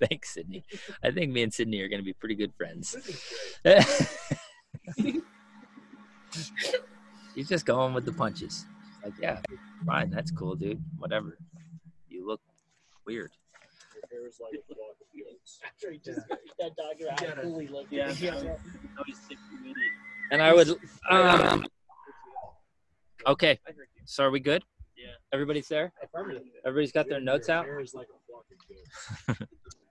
Thanks, Sydney. I think me and Sydney are going to be pretty good friends. He's just going with the punches. Like, yeah, fine, that's cool, dude. Whatever. You look weird. Your hair is like a block of goats. After he just that dogger out fully looked Yeah. at. And I would. Um, okay, I heard you. so are we good? Yeah. Everybody's there. Everybody's got their notes out.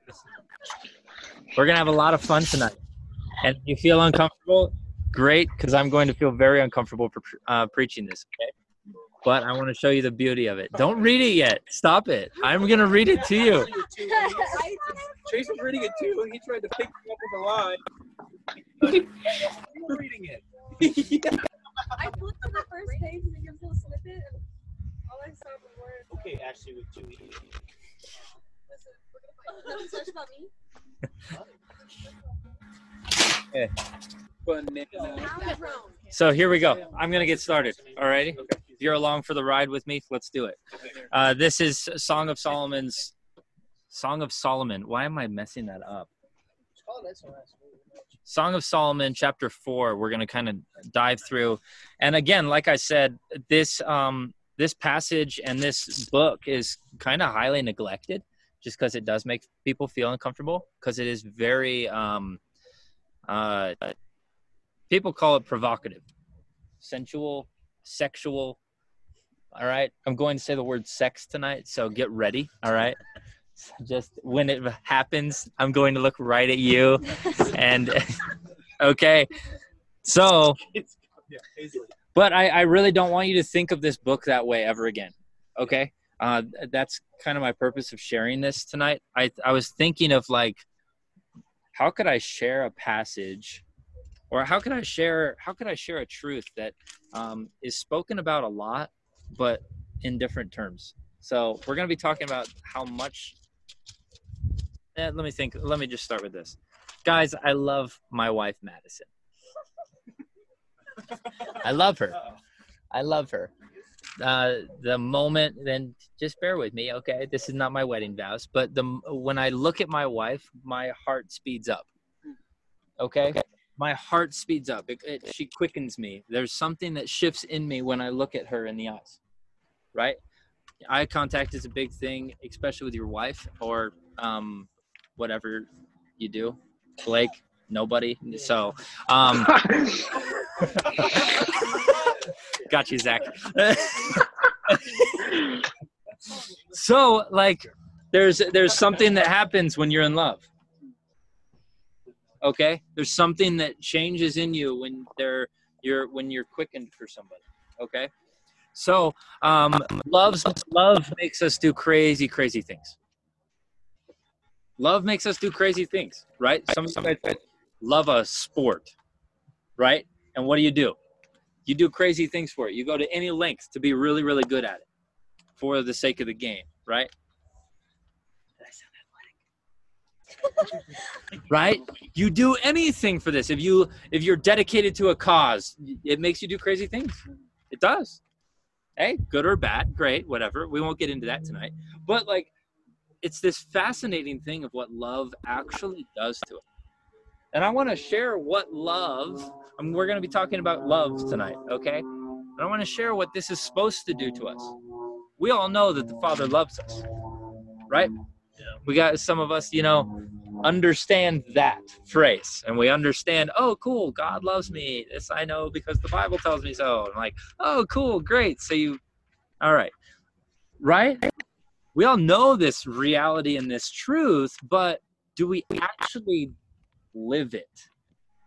hair is like a block of goats. We're gonna have a lot of fun tonight. And if you feel uncomfortable, great, because I'm going to feel very uncomfortable pre- uh, preaching this. Okay. But I want to show you the beauty of it. Don't read it yet. Stop it. I'm gonna read it to you. Chase was reading it too, and he tried to pick me up with a line. you were reading it. I flipped to the first page and it gives a little snippet, and all I saw were words. Okay, Ashley with two E. Listen, we're gonna fight. No, it's about me. Banana. So here we go. I'm gonna get started. Alrighty. If you're along for the ride with me, let's do it. Uh, this is Song of Solomon's. Song of Solomon. Why am I messing that up? That's all right. Song of Solomon, chapter four. We're gonna kind of dive through, and again, like I said, this um, this passage and this book is kind of highly neglected, just because it does make people feel uncomfortable, because it is very um, uh, people call it provocative, sensual, sexual. All right, I'm going to say the word sex tonight, so get ready. All right. Just when it happens, I'm going to look right at you and okay so but I, I really don't want you to think of this book that way ever again okay uh, that's kind of my purpose of sharing this tonight. I, I was thinking of like how could i share a passage or how could i share how could i share a truth that um, is spoken about a lot but in different terms? So we're going to be talking about how much eh, let me think let me just start with this. Guys i love my wife madison. I love her. I love her uh, the moment then just bear with me okay? This is not my wedding vows but the when i look at my wife my heart speeds up okay? My heart speeds up. It, it, she quickens me. There's something that shifts in me when i look at her in the eyes right? Eye contact is a big thing especially with your wife or um, whatever you do blake nobody so um got you zach. So like there's there's something that happens when you're in love. Okay? There's something that changes in you when they're you're when you're quickened for somebody. Okay? So um love's love makes us do crazy crazy things. Love makes us do crazy things right? Some guys love a sport right? And what do you do you do crazy things for it. You go to any length to be really really good at it for the sake of the game right? Right? You do anything for this. If you if you're dedicated to a cause it makes you do crazy things. It does. Hey good or bad great whatever. We won't get into that tonight. But like it's this fascinating thing of what love actually does to it and i want to share what love I mean, we're going to be talking about love tonight okay? And i want to share what this is supposed to do to us. We all know that the father loves us right? We got some of us you know understand that phrase and we understand oh cool god loves me. This i know because the bible tells me so. I'm like oh cool great. So you all right. Right? We all know this reality and this truth but do we actually live it?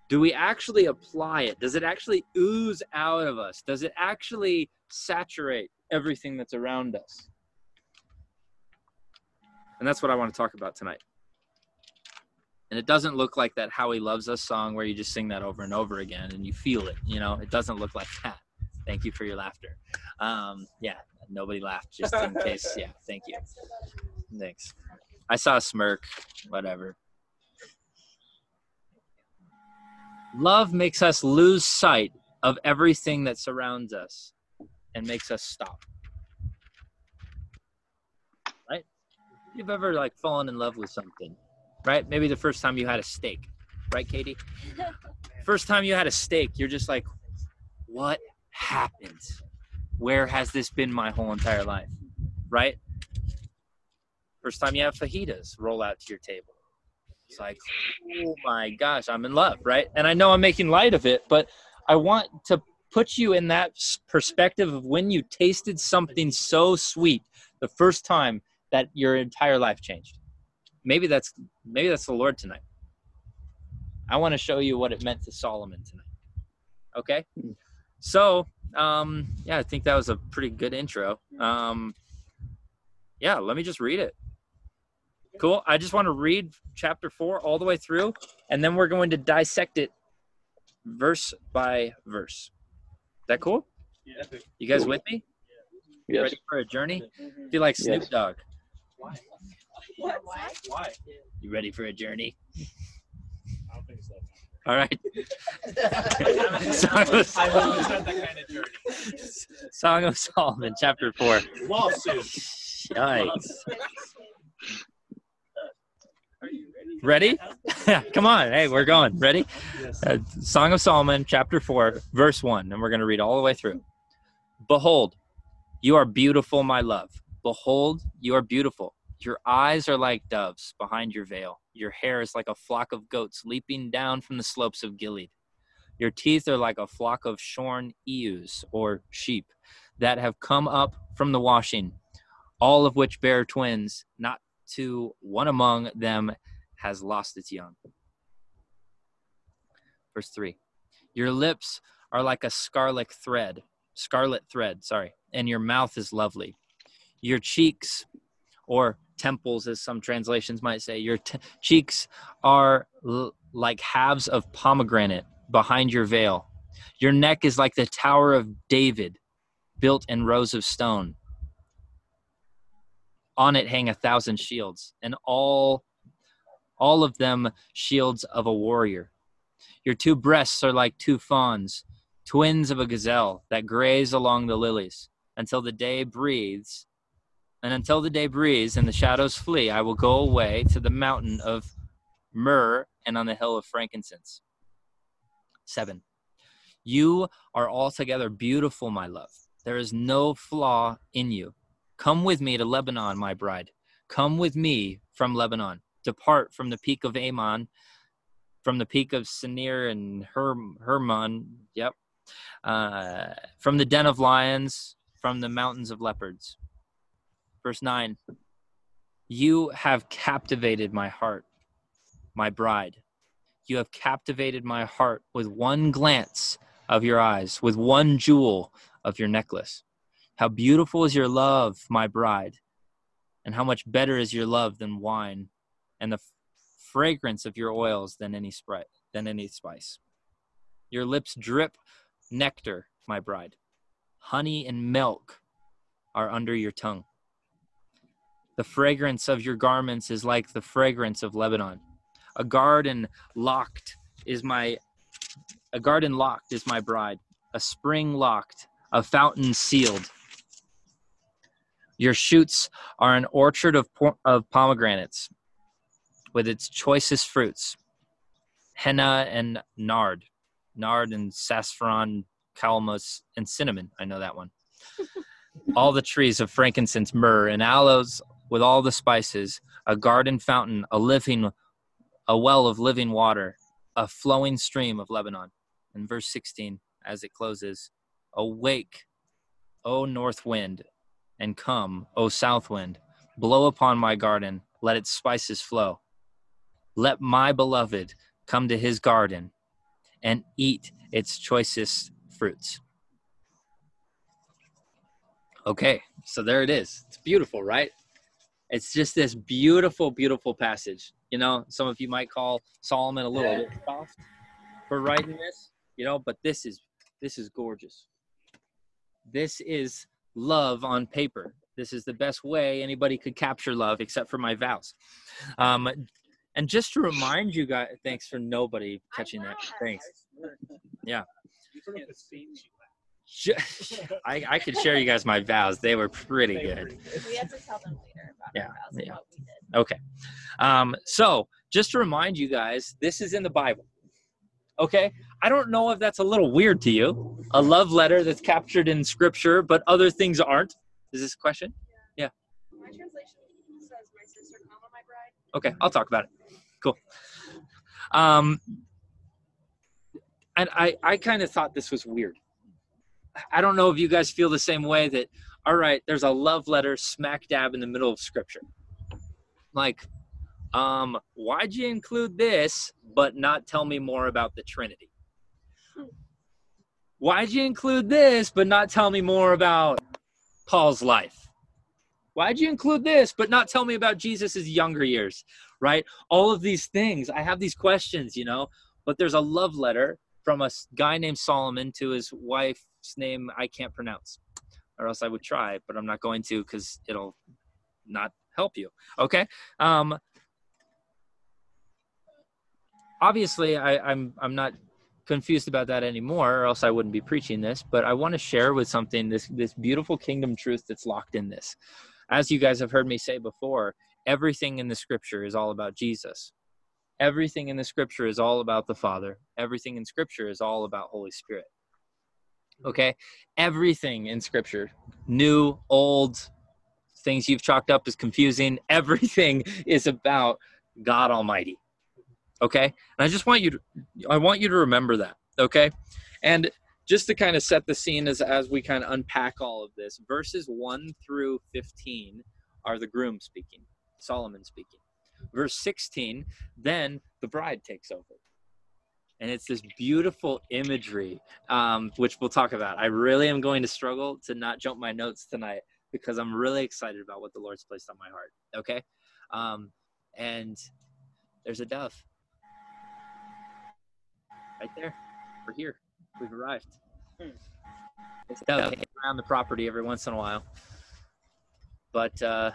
Do we actually apply it? Does it actually ooze out of us? Does it actually saturate everything that's around us? And that's what i want to talk about tonight. And it doesn't look like that how he loves us song where you just sing that over and over again and you feel it you know? It doesn't look like that. Thank you for your laughter. Um yeah nobody laughed just in case. Yeah thank you. Thanks. I saw a smirk whatever love makes us lose sight of everything that surrounds us and makes us stop right you've ever like fallen in love with something right? Maybe the first time you had a steak, right, Katie? First time you had a steak, you're just like, what happened? Where has this been my whole entire life, right? First time you have fajitas roll out to your table. It's like, oh my gosh, I'm in love, right? And I know I'm making light of it, but I want to put you in that perspective of when you tasted something so sweet the first time that your entire life changed. Maybe that's maybe that's the Lord tonight. I want to show you what it meant to Solomon tonight. Okay? So, um, yeah, I think that was a pretty good intro. Um, yeah, let me just read it. Cool. I just want to read chapter four all the way through, and then we're going to dissect it verse by verse. That cool? Yeah. You guys Cool. with me? Yes. Ready for a journey? Feel like Snoop Yes. Dogg. Why? What? Why? You ready for a journey? I don't think so. All right. I hope it's not that kind of journey. Song of Solomon, chapter four. Lawsuit. Yikes. Ready? Come on. Hey, we're going. Ready? Yes. Uh, Song of Solomon, chapter 4, verse 1, and we're going to read all the way through. Behold, you are beautiful, my love. Behold, you are beautiful. Your eyes are like doves behind your veil. Your hair is like a flock of goats leaping down from the slopes of Gilead. Your teeth are like a flock of shorn ewes or sheep that have come up from the washing, all of which bear twins, not to one among them has lost its young. Verse 3 Your lips are like a scarlet thread, scarlet thread, sorry, and your mouth is lovely. Your cheeks, or temples, as some translations might say, your t- cheeks are l- like halves of pomegranate behind your veil. Your neck is like the Tower of David, built in rows of stone. On it hang a thousand shields, and all all of them shields of a warrior. Your two breasts are like two fawns, twins of a gazelle that graze along the lilies until the day breathes. And until the day breathes and the shadows flee, I will go away to the mountain of myrrh and on the hill of frankincense. Seven. You are altogether beautiful, my love. There is no flaw in you. Come with me to Lebanon, my bride. Come with me from Lebanon. Depart from the peak of Ammon, from the peak of Senir and Herm, Hermon. Yep. Uh, from the den of lions, from the mountains of leopards. Verse 9 You have captivated my heart, my bride. You have captivated my heart with one glance of your eyes, with one jewel of your necklace. How beautiful is your love, my bride, and how much better is your love than wine, and the fragrance of your oils than any sprite, than any spice. Your lips drip nectar, my bride. Honey and milk are under your tongue. The fragrance of your garments is like the fragrance of Lebanon. A garden locked is my a garden locked is my bride. A spring locked, a fountain sealed. Your shoots are an orchard of, of pomegranates with its choicest fruits henna and nard, nard and saffron, calamus, and cinnamon. I know that one. all the trees of frankincense, myrrh, and aloes with all the spices, a garden fountain, a living, a well of living water, a flowing stream of Lebanon. And verse 16, as it closes, awake, O north wind, and come, O south wind, blow upon my garden, let its spices flow. Let my beloved come to his garden and eat its choicest fruits. Okay, so there it is. It's beautiful, right? It's just this beautiful, beautiful passage. You know, some of you might call Solomon a little bit soft for writing this, you know, but this is this is gorgeous. This is love on paper. This is the best way anybody could capture love, except for my vows. Um, and just to remind you guys, thanks for nobody catching that. Thanks. You forgot the scenes you Ju- I, I could share you guys my vows. They were pretty good. We have to tell them later about Yeah, our vows and yeah. what we did. Okay. Um, so just to remind you guys, this is in the Bible. Okay? I don't know if that's a little weird to you. A love letter that's captured in scripture, but other things aren't. Is this a question? Yeah. My translation says my sister, comma my bride. Okay, I'll talk about it. Cool. Um, and I, I kind of thought this was weird. I don't know if you guys feel the same way that, all right, there's a love letter smack dab in the middle of scripture. Like, um, why'd you include this, but not tell me more about the Trinity? Why'd you include this, but not tell me more about Paul's life? Why'd you include this, but not tell me about Jesus' younger years? Right? All of these things. I have these questions, you know, but there's a love letter from a guy named Solomon to his wife's name I can't pronounce, or else I would try, but I'm not going to because it'll not help you. Okay. Um, obviously, I, I'm I'm not confused about that anymore, or else I wouldn't be preaching this. But I want to share with something this this beautiful kingdom truth that's locked in this. As you guys have heard me say before, everything in the scripture is all about Jesus. Everything in the scripture is all about the Father. Everything in scripture is all about Holy Spirit. Okay? Everything in scripture, new, old, things you've chalked up as confusing, everything is about God Almighty. Okay? And I just want you to I want you to remember that, okay? And just to kind of set the scene as as we kind of unpack all of this, verses 1 through 15 are the groom speaking, Solomon speaking. Verse 16, then the bride takes over. And it's this beautiful imagery, um, which we'll talk about. I really am going to struggle to not jump my notes tonight because I'm really excited about what the Lord's placed on my heart. Okay? Um, and there's a dove. Right there. We're here. We've arrived. Hangs around the property every once in a while. But uh,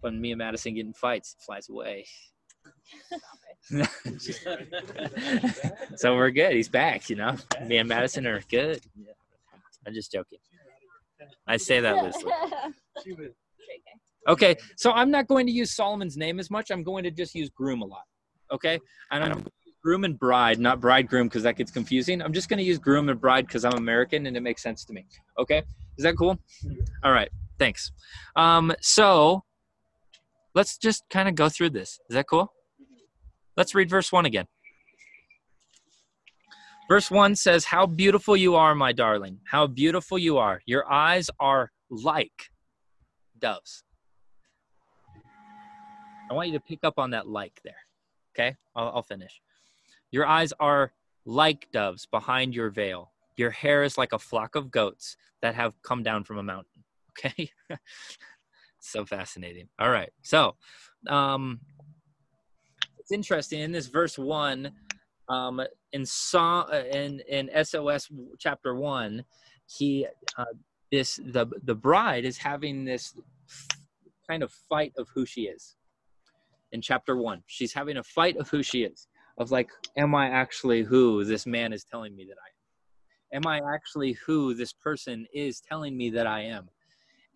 when me and Madison get in fights, it flies away. so we're good. He's back, you know. Me and Madison are good. I'm just joking. I say that loosely. JK. Okay, so I'm not going to use Solomon's name as much. I'm going to just use groom a lot. Okay, and I'm going to use groom and bride, not bridegroom, because that gets confusing. I'm just going to use groom and bride because I'm American and it makes sense to me. Okay, is that cool? All right, thanks. Um, so let's just kind of go through this. Is that cool? Let's read verse one again. Verse 1 says, How beautiful you are, my darling. How beautiful you are. Your eyes are like doves. I want you to pick up on that like there. Okay? I'll, I'll finish. Your eyes are like doves behind your veil. Your hair is like a flock of goats that have come down from a mountain. Okay? So fascinating. All right. So, um, it's interesting in this verse 1 um, in Psalm, uh, in in SOS chapter one, he uh, this the the bride is having this kind of fight of who she is. In chapter one, she's having a fight of who she is. Of like, am I actually who this man is telling me that I am? Am I actually who this person is telling me that I am?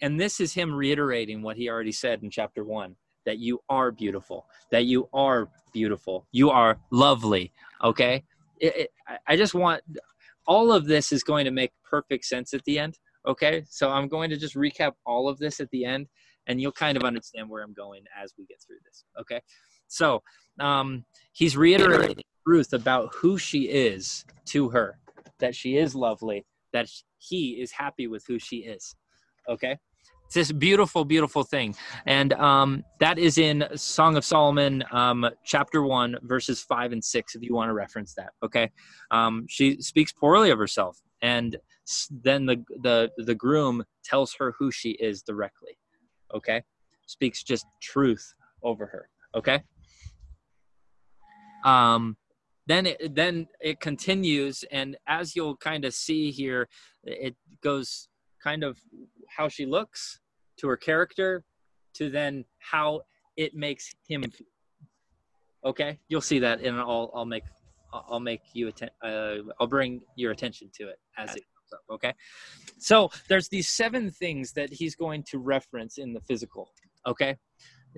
And this is him reiterating what he already said in chapter one that you are beautiful, that you are beautiful, you are lovely. Okay, it, it, I- just want all of this is going to make perfect sense at the end. Okay, so I'm going to just recap all of this at the end, and you'll kind of understand where I'm going as we get through this. Okay, so um, he's reiterating truth about who she is to her, that she is lovely, that he is happy with who she is. Okay, it's this beautiful, beautiful thing, and um, that is in Song of Solomon, um, chapter one, verses five and six. If you want to reference that, okay. Um, she speaks poorly of herself, and then the the the groom tells her who she is directly. Okay, speaks just truth over her. Okay. Um, then it then it continues, and as you'll kind of see here, it goes kind of how she looks to her character to then how it makes him feel. okay you'll see that and i'll i'll make i'll make you atten- uh, i'll bring your attention to it as it comes up okay so there's these seven things that he's going to reference in the physical okay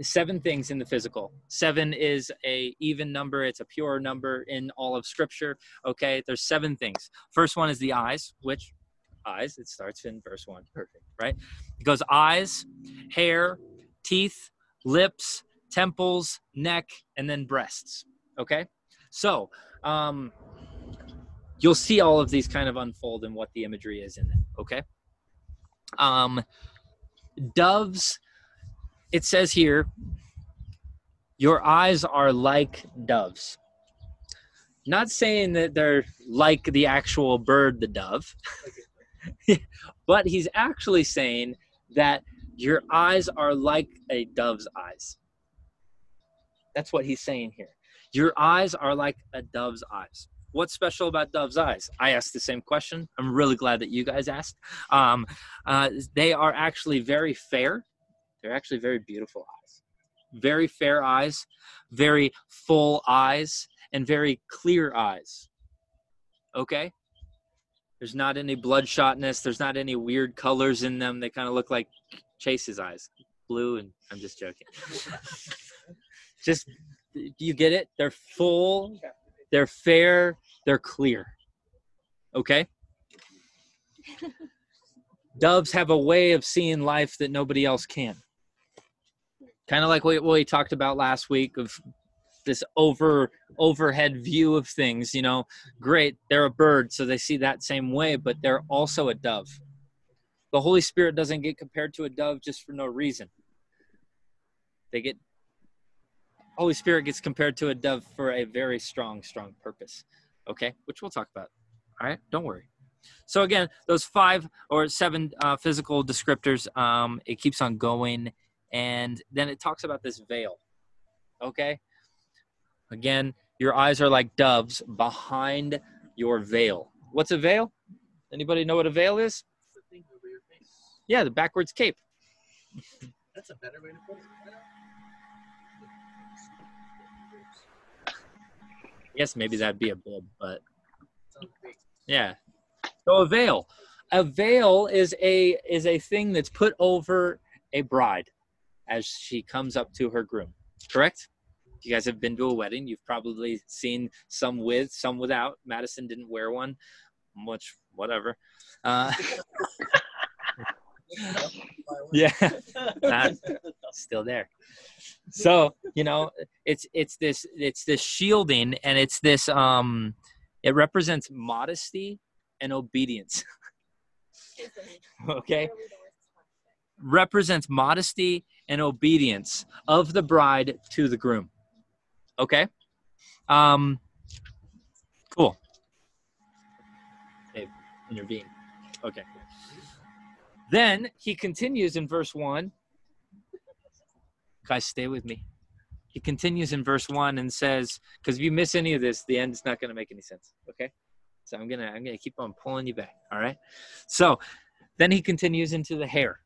seven things in the physical. Seven is a even number. It's a pure number in all of Scripture. Okay, there's seven things. First one is the eyes, which eyes. It starts in verse one. Perfect, right? It goes eyes, hair, teeth, lips, temples, neck, and then breasts. Okay, so um, you'll see all of these kind of unfold and what the imagery is in it. Okay. Um, doves it says here, your eyes are like doves. Not saying that they're like the actual bird, the dove, but he's actually saying that your eyes are like a dove's eyes. That's what he's saying here. Your eyes are like a dove's eyes. What's special about dove's eyes? I asked the same question. I'm really glad that you guys asked. Um, uh, they are actually very fair they're actually very beautiful eyes. Very fair eyes, very full eyes, and very clear eyes. Okay? There's not any bloodshotness. There's not any weird colors in them. They kind of look like Chase's eyes blue, and I'm just joking. just, do you get it? They're full, they're fair, they're clear. Okay? Doves have a way of seeing life that nobody else can kind of like what, we talked about last week of this over overhead view of things you know? Great they're a bird so they see that same way but they're also a dove. The holy spirit doesn't get compared to a dove just for no reason. They get holy spirit gets compared to a dove for a very strong strong purpose okay? Which we'll talk about all right? Don't worry. So again those five or seven uh, physical descriptors um, it keeps on going and then it talks about this veil. Okay? Again, your eyes are like doves behind your veil. What's a veil? Anybody know what a veil is? Yeah, the backwards cape. That's a better way to put it. Yes, maybe that'd be a bib, but yeah. So a veil. A veil is a is a thing that's put over a bride as she comes up to her groom. Correct? You guys have been to a wedding, you've probably seen some with, some without. Madison didn't wear one, which whatever. Uh, yeah, still there. So you know, it's it's this it's this shielding, and it's this um, it represents modesty and obedience. okay, represents modesty and obedience of the bride to the groom. Okay? Um, cool. Dave, intervene. Okay. Then he continues in verse 1. Guys, stay with me. He continues in verse 1 and says, because if you miss any of this, the end is not going to make any sense. Okay? So I'm gonna I'm gonna keep on pulling you back. All right. So then he continues into the hair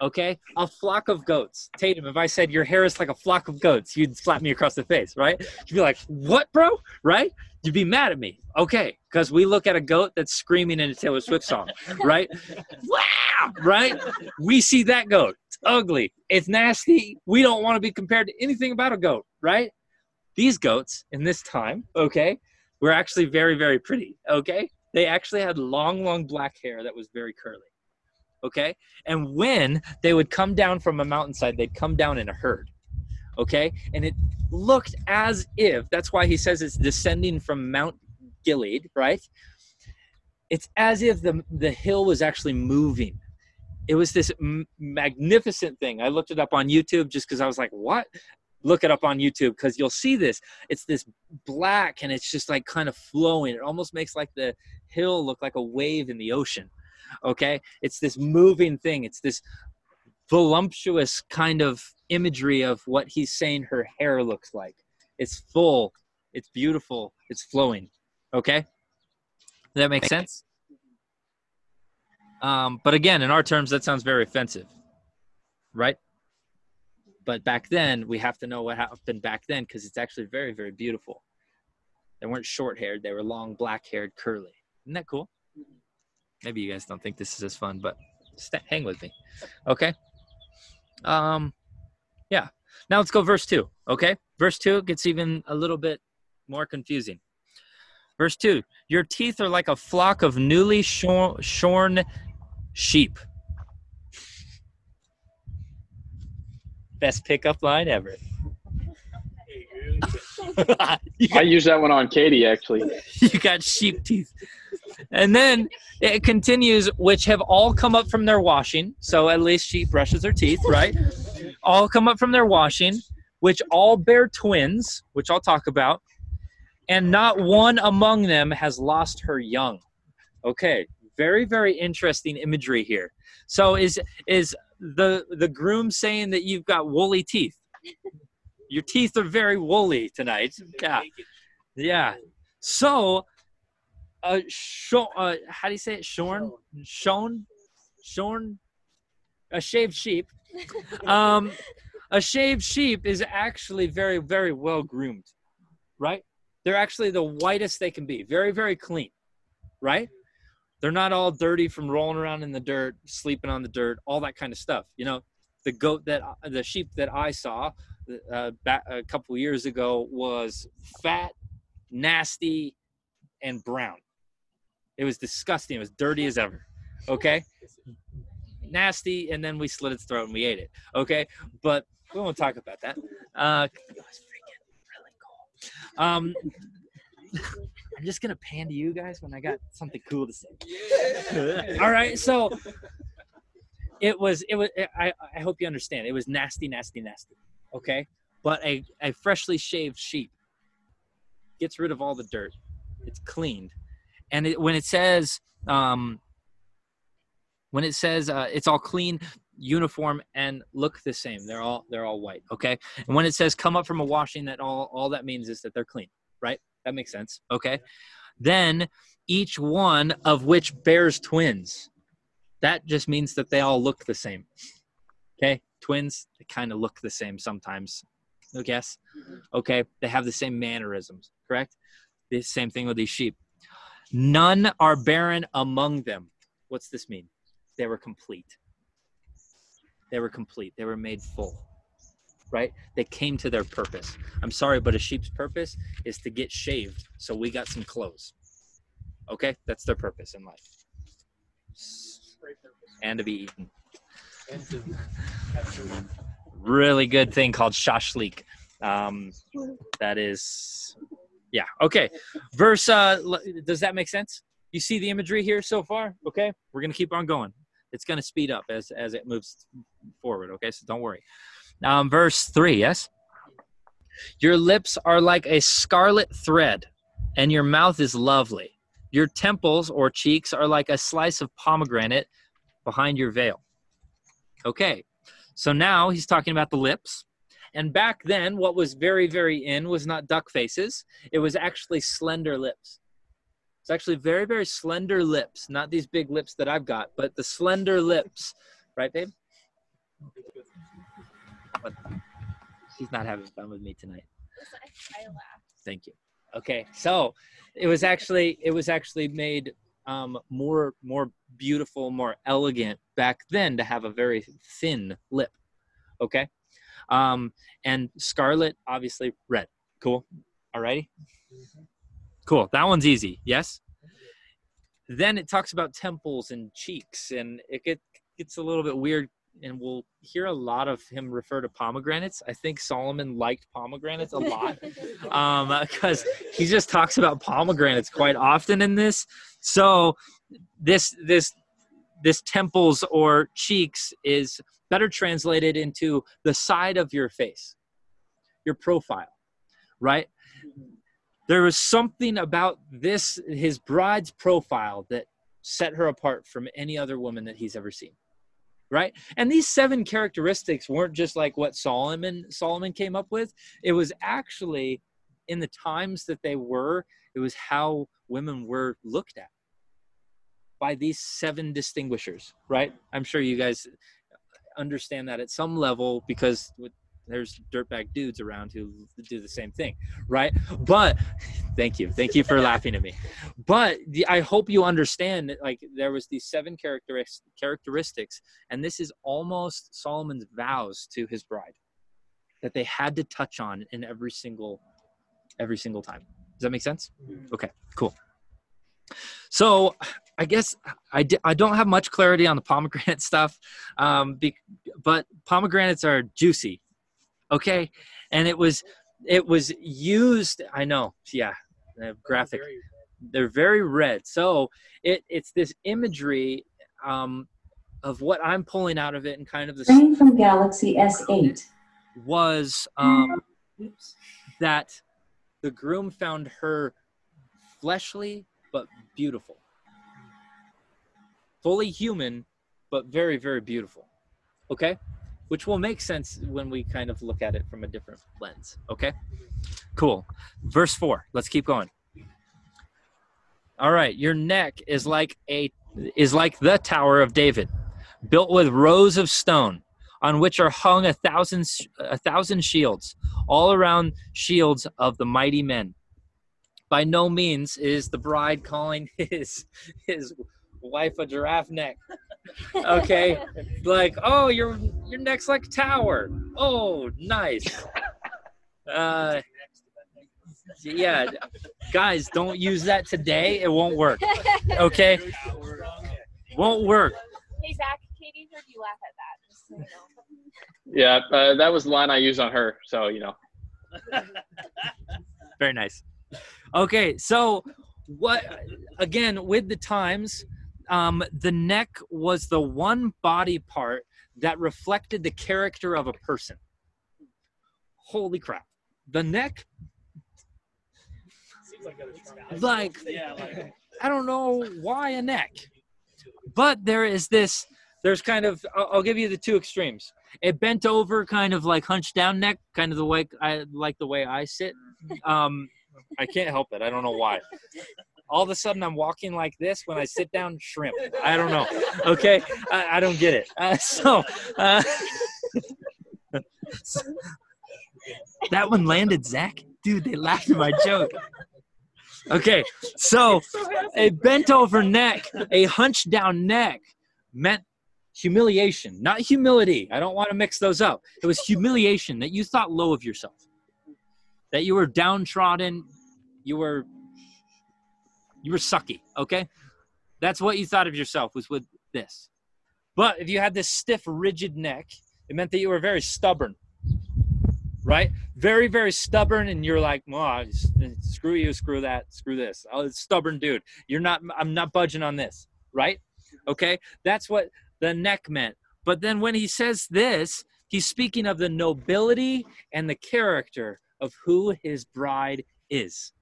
okay? A flock of goats. Tatum, if I said your hair is like a flock of goats, you'd slap me across the face, right? You'd be like, what, bro? Right? You'd be mad at me. Okay, because we look at a goat that's screaming in a Taylor Swift song, right? wow, right? We see that goat. It's ugly. It's nasty. We don't want to be compared to anything about a goat, right? These goats in this time, okay, were actually very, very pretty, okay? They actually had long, long black hair that was very curly okay? And when they would come down from a mountainside they'd come down in a herd okay? And it looked as if that's why he says it's descending from mount gilead right? It's as if the the hill was actually moving. It was this m- magnificent thing. I looked it up on youtube just because i was like what? Look it up on youtube because you'll see this. It's this black and it's just like kind of flowing. It almost makes like the hill look like a wave in the ocean okay? It's this moving thing. It's this voluptuous kind of imagery of what he's saying her hair looks like. It's full. It's beautiful. It's flowing. Okay? Does that make sense? Um, but again in our terms that sounds very offensive right? But back then we have to know what happened back then because it's actually very very beautiful. They weren't short haired they were long black haired curly. Isn't that cool maybe you guys don't think this is as fun, but hang with me. Okay. Um, yeah. Now let's go verse 2, okay? Verse 2 gets even a little bit more confusing. Verse 2 Your teeth are like a flock of newly shorn, shorn sheep. Best pickup line ever. I use that one on Katie actually. you got sheep teeth. And then it continues, which have all come up from their washing. So at least she brushes her teeth, right? all come up from their washing, which all bear twins, which I'll talk about. And not one among them has lost her young. Okay, very, very interesting imagery here. So is is the the groom saying that you've got woolly teeth? Your teeth are very woolly tonight. Yeah. Yeah. So, uh, sho- uh, how do you say it? Shorn, shorn, shorn, a shaved sheep. Um, a shaved sheep is actually very, very well groomed, right? They're actually the whitest they can be. Very, very clean, right? They're not all dirty from rolling around in the dirt, sleeping on the dirt, all that kind of stuff. You know, the goat that the sheep that I saw uh, back a couple years ago was fat, nasty, and brown. It was disgusting. It was dirty as ever. Okay, nasty, and then we slit its throat and we ate it. Okay, but we won't talk about that. Uh, it was freaking really cool. Um, I'm just gonna pan to you guys when I got something cool to say. All right, so it was it was I, I hope you understand it was nasty nasty nasty okay but a, a freshly shaved sheep gets rid of all the dirt it's cleaned and it, when it says um when it says uh, it's all clean uniform and look the same they're all they're all white okay and when it says come up from a washing that all all that means is that they're clean right that makes sense okay then each one of which bears twins that just means that they all look the same. Okay, twins they kind of look the same sometimes. no guess. Okay, they have the same mannerisms. Correct. The same thing with these sheep. None are barren among them. What's this mean? They were complete. They were complete. They were made full. Right? They came to their purpose. I'm sorry, but a sheep's purpose is to get shaved so we got some clothes. Okay? That's their purpose in life and to be eaten. Really good thing called shashlik. Um, that is, yeah. Okay. Verse. Uh, does that make sense? You see the imagery here so far? Okay. We're gonna keep on going. It's gonna speed up as as it moves forward. Okay. So don't worry. Um, verse three. Yes. Your lips are like a scarlet thread, and your mouth is lovely. Your temples or cheeks are like a slice of pomegranate behind your veil. Okay, so now he's talking about the lips. And back then, what was very, very in was not duck faces, it was actually slender lips. It's actually very, very slender lips, not these big lips that I've got, but the slender lips. Right, babe? But she's not having fun with me tonight. I laughed. Thank you. Okay, so it was actually it was actually made um, more more beautiful, more elegant back then to have a very thin lip. Okay, um, and scarlet, obviously red. Cool. Alrighty. Cool. That one's easy. Yes. Then it talks about temples and cheeks, and it get, gets a little bit weird. And we'll hear a lot of him refer to pomegranates. I think Solomon liked pomegranates a lot because he just talks about pomegranates quite often in this. So this this this temples or cheeks is better translated into the side of your face, your profile, right? There was something about this his bride's profile that set her apart from any other woman that he's ever seen. Right? And these seven characteristics weren't just like what Solomon Solomon came up with. It was actually in the times that they were, it was how women were looked at by these seven distinguishers, right? I'm sure you guys understand that at some level because with, there's dirtbag dudes around who do the same thing, right? But thank you, thank you for laughing at me. But the, I hope you understand that like there was these seven characteristics, characteristics, and this is almost Solomon's vows to his bride. that they had to touch on in every single every single time. Does that make sense? Mm-hmm. Okay, cool. So I guess I, di- I don't have much clarity on the pomegranate stuff, um, be- but pomegranates are juicy, okay? And it was it was used. I know, yeah, graphic. They're very red. So it it's this imagery um, of what I'm pulling out of it, and kind of the Train from Galaxy S8. was um, that the groom found her fleshly but beautiful, fully human but very very beautiful. Okay, which will make sense when we kind of look at it from a different lens. Okay, cool. Verse four. Let's keep going. All right, your neck is like a is like the Tower of David, built with rows of stone on which are hung a thousand a thousand shields, all around shields of the mighty men. By no means is the bride calling his his wife a giraffe neck. Okay, like oh your your neck's like a tower. Oh nice. Uh, yeah, guys, don't use that today. It won't work. Okay, won't work. Hey Zach, Katie heard you laugh at that. Just so you know. Yeah, uh, that was the line I used on her. So you know, Very nice. Okay, so what again with the times, um, the neck was the one body part that reflected the character of a person. Holy crap. The neck, like like like I don't know why a neck, but there is this. There's kind of. I'll, I'll give you the two extremes. It bent over, kind of like hunched down neck, kind of the way I like the way I sit. Um, I can't help it. I don't know why. All of a sudden, I'm walking like this when I sit down. Shrimp. I don't know. Okay, I, I don't get it. Uh, so. Uh, that one landed, Zach. Dude, they laughed at my joke. Okay, so a bent over neck, a hunched down neck meant humiliation, not humility. I don't want to mix those up. It was humiliation that you thought low of yourself, that you were downtrodden, you were you were sucky, okay? That's what you thought of yourself was with this. But if you had this stiff rigid neck, it meant that you were very stubborn. Right? Very very stubborn and you're like, "Well, screw you, screw that, screw this." Oh, stubborn dude. You're not I'm not budging on this, right? Okay? That's what the neck meant. But then when he says this, he's speaking of the nobility and the character of who his bride is.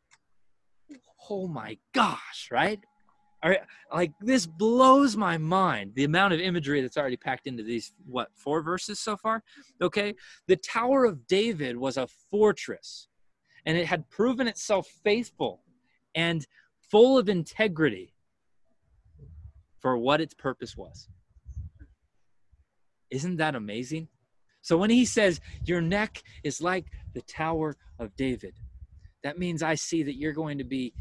Oh my gosh, right? All right, like this blows my mind the amount of imagery that's already packed into these what four verses so far okay the tower of david was a fortress and it had proven itself faithful and full of integrity for what its purpose was isn't that amazing so when he says your neck is like the tower of david that means i see that you're going to be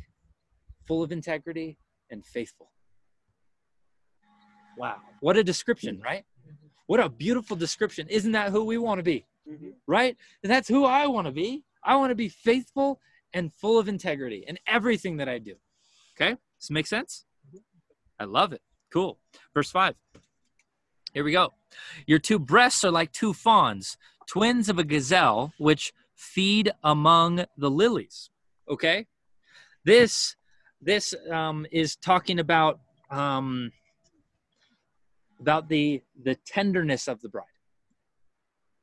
full of integrity and faithful. Wow. What a description, right? What a beautiful description. Isn't that who we want to be? Mm-hmm. Right? And that's who I want to be. I want to be faithful and full of integrity in everything that I do. Okay? Does this make sense? Mm-hmm. I love it. Cool. Verse 5. Here we go. Your two breasts are like two fawns, twins of a gazelle, which feed among the lilies. Okay? This this um, is talking about um, about the the tenderness of the bride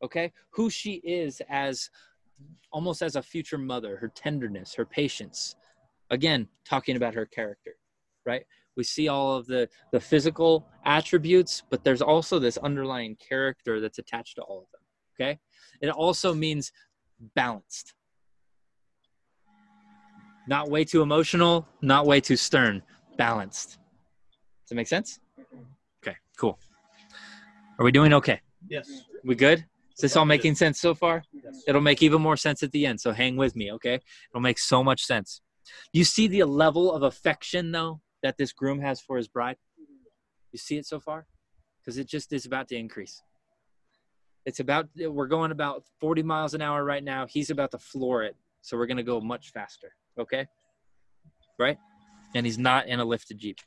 okay who she is as almost as a future mother her tenderness her patience again talking about her character right we see all of the the physical attributes but there's also this underlying character that's attached to all of them okay it also means balanced not way too emotional, not way too stern, balanced. Does that make sense? Okay, cool. Are we doing okay? Yes. We good? Is this all making sense so far? Yes. It'll make even more sense at the end, so hang with me, okay? It'll make so much sense. You see the level of affection, though, that this groom has for his bride? You see it so far? Because it just is about to increase. It's about we're going about 40 miles an hour right now. He's about to floor it. So we're gonna go much faster. Okay? Right? And he's not in a lifted Jeep.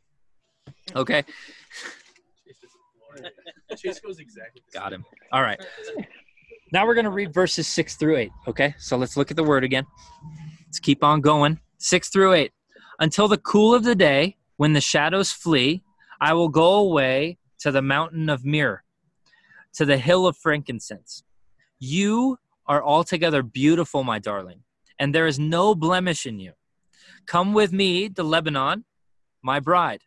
Okay. Chase goes exactly. Got him. All right. Now we're going to read verses 6 through 8. Okay. So let's look at the word again. Let's keep on going. 6 through 8. Until the cool of the day, when the shadows flee, I will go away to the mountain of myrrh, to the hill of frankincense. You are altogether beautiful, my darling, and there is no blemish in you. Come with me to Lebanon, my bride.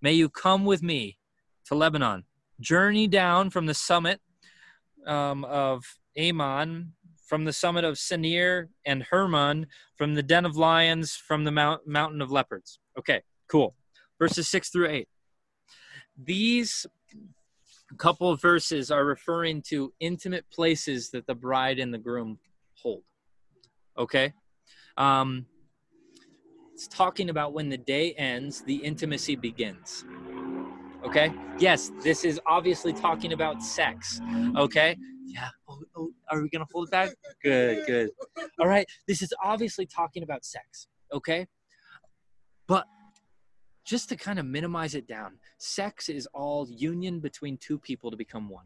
May you come with me to Lebanon. Journey down from the summit um, of Amon, from the summit of Senir and Hermon, from the den of lions, from the mount, mountain of leopards. Okay, cool. Verses 6 through 8. These couple of verses are referring to intimate places that the bride and the groom hold. Okay? Um, it's talking about when the day ends, the intimacy begins. Okay? Yes, this is obviously talking about sex. Okay? Yeah. Oh, oh, are we going to hold it back? Good, good. All right. This is obviously talking about sex. Okay? But just to kind of minimize it down, sex is all union between two people to become one.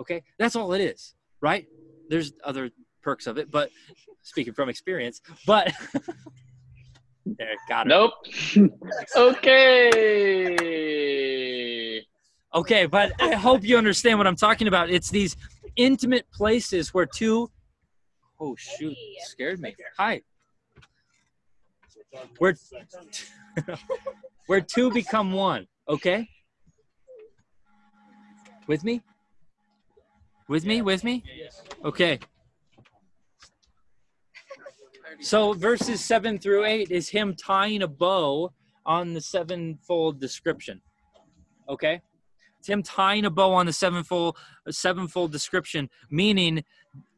Okay? That's all it is, right? There's other perks of it, but speaking from experience, but there, got it. Nope. okay. Okay, but I hope you understand what I'm talking about. It's these intimate places where two oh shoot, scared me. Hi. Where where two become one, okay? With me? With me? With me? Okay. So verses 7 through 8 is him tying a bow on the sevenfold description. Okay? It's him tying a bow on the sevenfold sevenfold description, meaning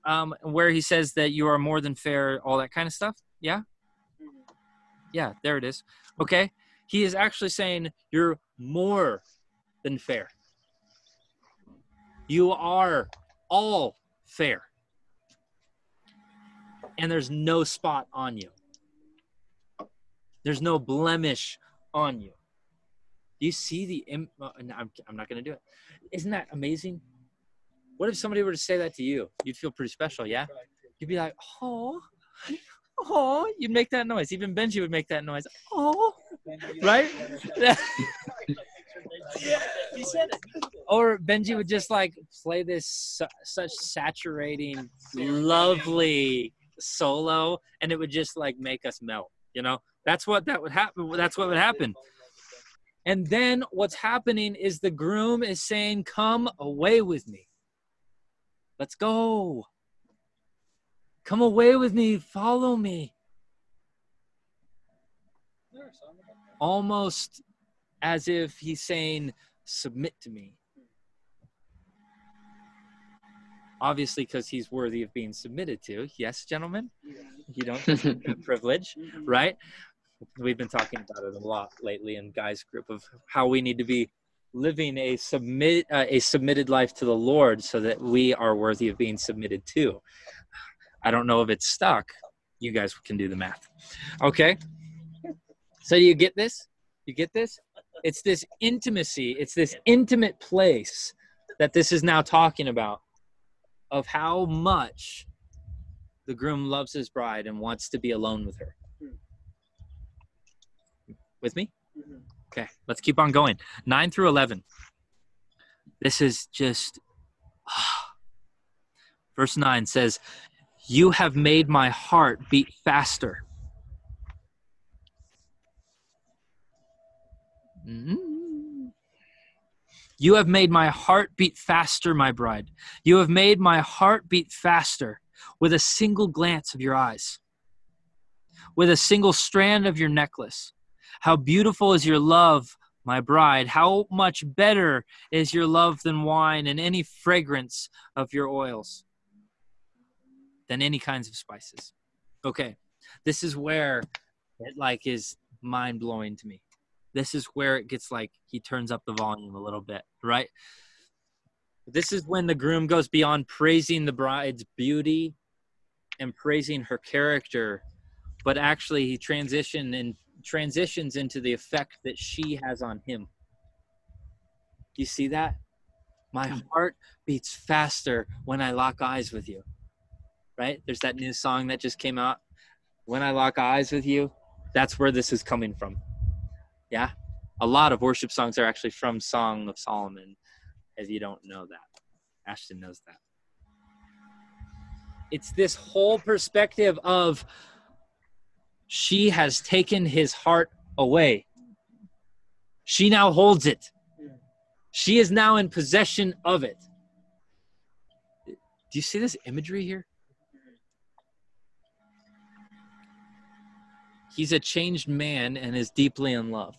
um, where he says that you are more than fair, all that kind of stuff. Yeah? Yeah, there it is. Okay? He is actually saying you're more than fair. You are all fair. And there's no spot on you. There's no blemish on you. Do you see the? Im- no, I'm, I'm not going to do it. Isn't that amazing? What if somebody were to say that to you? You'd feel pretty special, yeah? You'd be like, oh, oh, you'd make that noise. Even Benji would make that noise. Oh, right? He said it. or Benji would just like play this su- such saturating, lovely solo, and it would just like make us melt. You know, that's what that would happen. That's what would happen. And then what's happening is the groom is saying, "Come away with me. Let's go. Come away with me. Follow me." Almost as if he's saying, "Submit to me." obviously because he's worthy of being submitted to. Yes, gentlemen, you don't have privilege, right? We've been talking about it a lot lately in guys group of how we need to be living a submit uh, a submitted life to the Lord so that we are worthy of being submitted to. I don't know if it's stuck. You guys can do the math. Okay? So do you get this? You get this? It's this intimacy, it's this intimate place that this is now talking about of how much the groom loves his bride and wants to be alone with her. With me? Okay, let's keep on going. 9 through 11. This is just. Ah. Verse 9 says, You have made my heart beat faster. Mm. You have made my heart beat faster, my bride. You have made my heart beat faster with a single glance of your eyes, with a single strand of your necklace. How beautiful is your love, my bride. How much better is your love than wine and any fragrance of your oils, than any kinds of spices. Okay, this is where it like is mind blowing to me this is where it gets like he turns up the volume a little bit, right? This is when the groom goes beyond praising the bride's beauty and praising her character, but actually he transition and transitions into the effect that she has on him. You see that? My heart beats faster when I lock eyes with you. Right? There's that new song that just came out. When I lock eyes with you, that's where this is coming from. Yeah? A lot of worship songs are actually from Song of Solomon, if you don't know that. Ashton knows that. It's this whole perspective of she has taken his heart away. She now holds it. She is now in possession of it. Do you see this imagery here? He's a changed man and is deeply in love.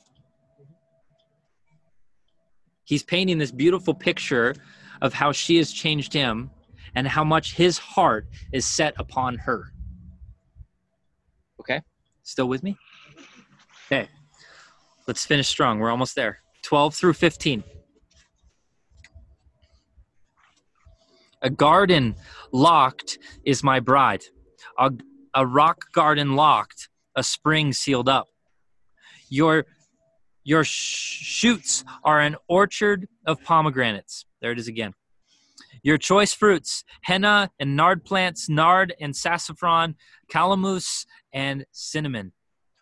He's painting this beautiful picture of how she has changed him and how much his heart is set upon her. Okay? Still with me? Okay. Let's finish strong. We're almost there. 12 through 15. A garden locked is my bride. A, a rock garden locked, a spring sealed up. Your your shoots are an orchard of pomegranates. There it is again. Your choice fruits, henna and nard plants, nard and sassafras, calamus and cinnamon,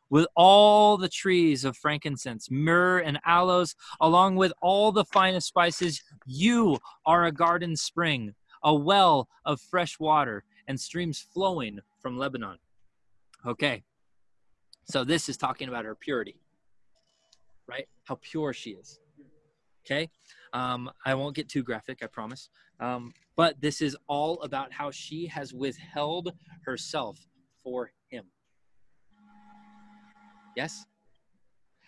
with all the trees of frankincense, myrrh and aloes, along with all the finest spices. You are a garden spring, a well of fresh water, and streams flowing from Lebanon. Okay, so this is talking about her purity, right? How pure she is. Okay, um, I won't get too graphic, I promise. Um, but this is all about how she has withheld herself for him. Yes?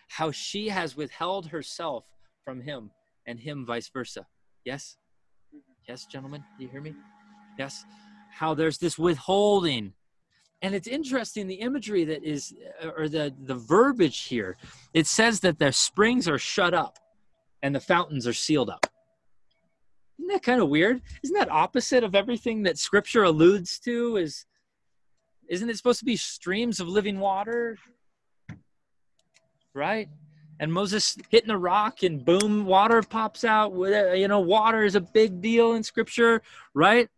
How she has withheld herself from him and him vice versa. Yes? Yes, gentlemen, do you hear me? Yes. How there's this withholding. And it's interesting the imagery that is, uh, or the, the verbiage here. It says that their springs are shut up and the fountains are sealed up. Isn't that kind of weird? Isn't that opposite of everything that scripture alludes to? Is isn't it supposed to be streams of living water? Right? And Moses hitting a rock and boom, water pops out. You know, water is a big deal in scripture, right?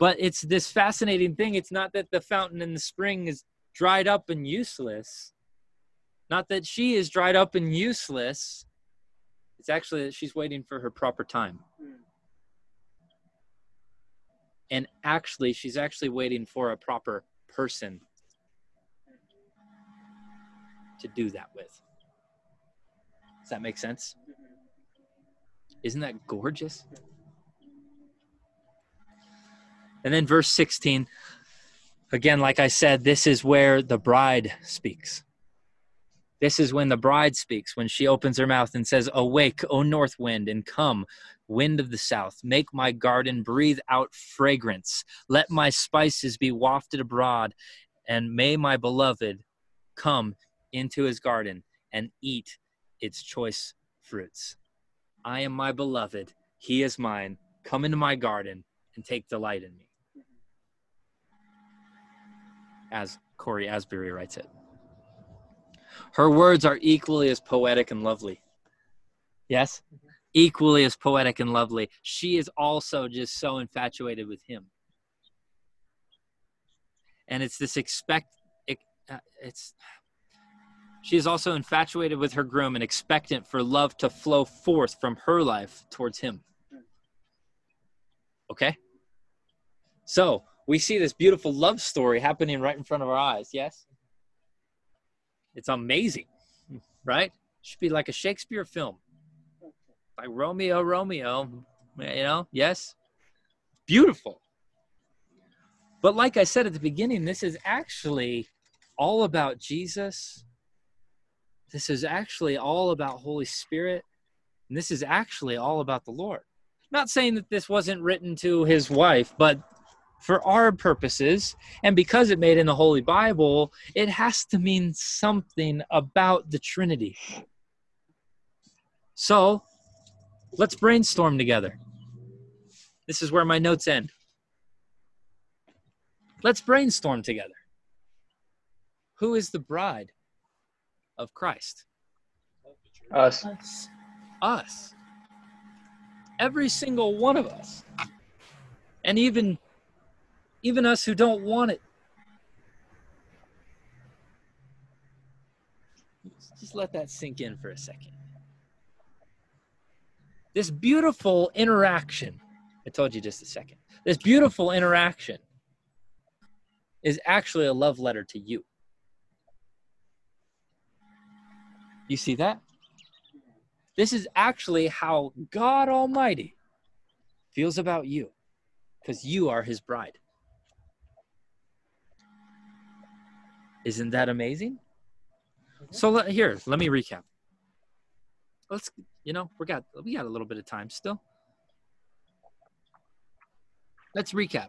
But it's this fascinating thing. It's not that the fountain in the spring is dried up and useless. Not that she is dried up and useless. It's actually that she's waiting for her proper time. Hmm. And actually, she's actually waiting for a proper person to do that with. Does that make sense? Mm-hmm. Isn't that gorgeous? And then verse 16, again, like I said, this is where the bride speaks. This is when the bride speaks, when she opens her mouth and says, Awake, O north wind, and come, wind of the south. Make my garden breathe out fragrance. Let my spices be wafted abroad, and may my beloved come into his garden and eat its choice fruits. I am my beloved, he is mine. Come into my garden and take delight in me. As Cory Asbury writes it. Her words are equally as poetic and lovely. Yes? Equally as poetic and lovely. She is also just so infatuated with him. And it's this expect it, uh, it's she is also infatuated with her groom and expectant for love to flow forth from her life towards him. Okay? So, we see this beautiful love story happening right in front of our eyes, yes? It's amazing, right? Should be like a Shakespeare film. Like Romeo, Romeo, you know, yes? Beautiful. But like I said at the beginning, this is actually all about Jesus. This is actually all about Holy Spirit. And this is actually all about the Lord. Not saying that this wasn't written to his wife, but for our purposes, and because it made in the Holy Bible, it has to mean something about the Trinity. So, Let's brainstorm together. This is where my notes end. Let's brainstorm together. Who is the bride of Christ? Us. Us. Us. Every single one of us. And even even us who don't want it. Just let that sink in for a second. This beautiful interaction, I told you just a second. This beautiful interaction is actually a love letter to you. You see that? This is actually how God Almighty feels about you because you are his bride. Isn't that amazing? Mm-hmm. So let, here, let me recap. Let's, you know, we got we got a little bit of time still. Let's recap.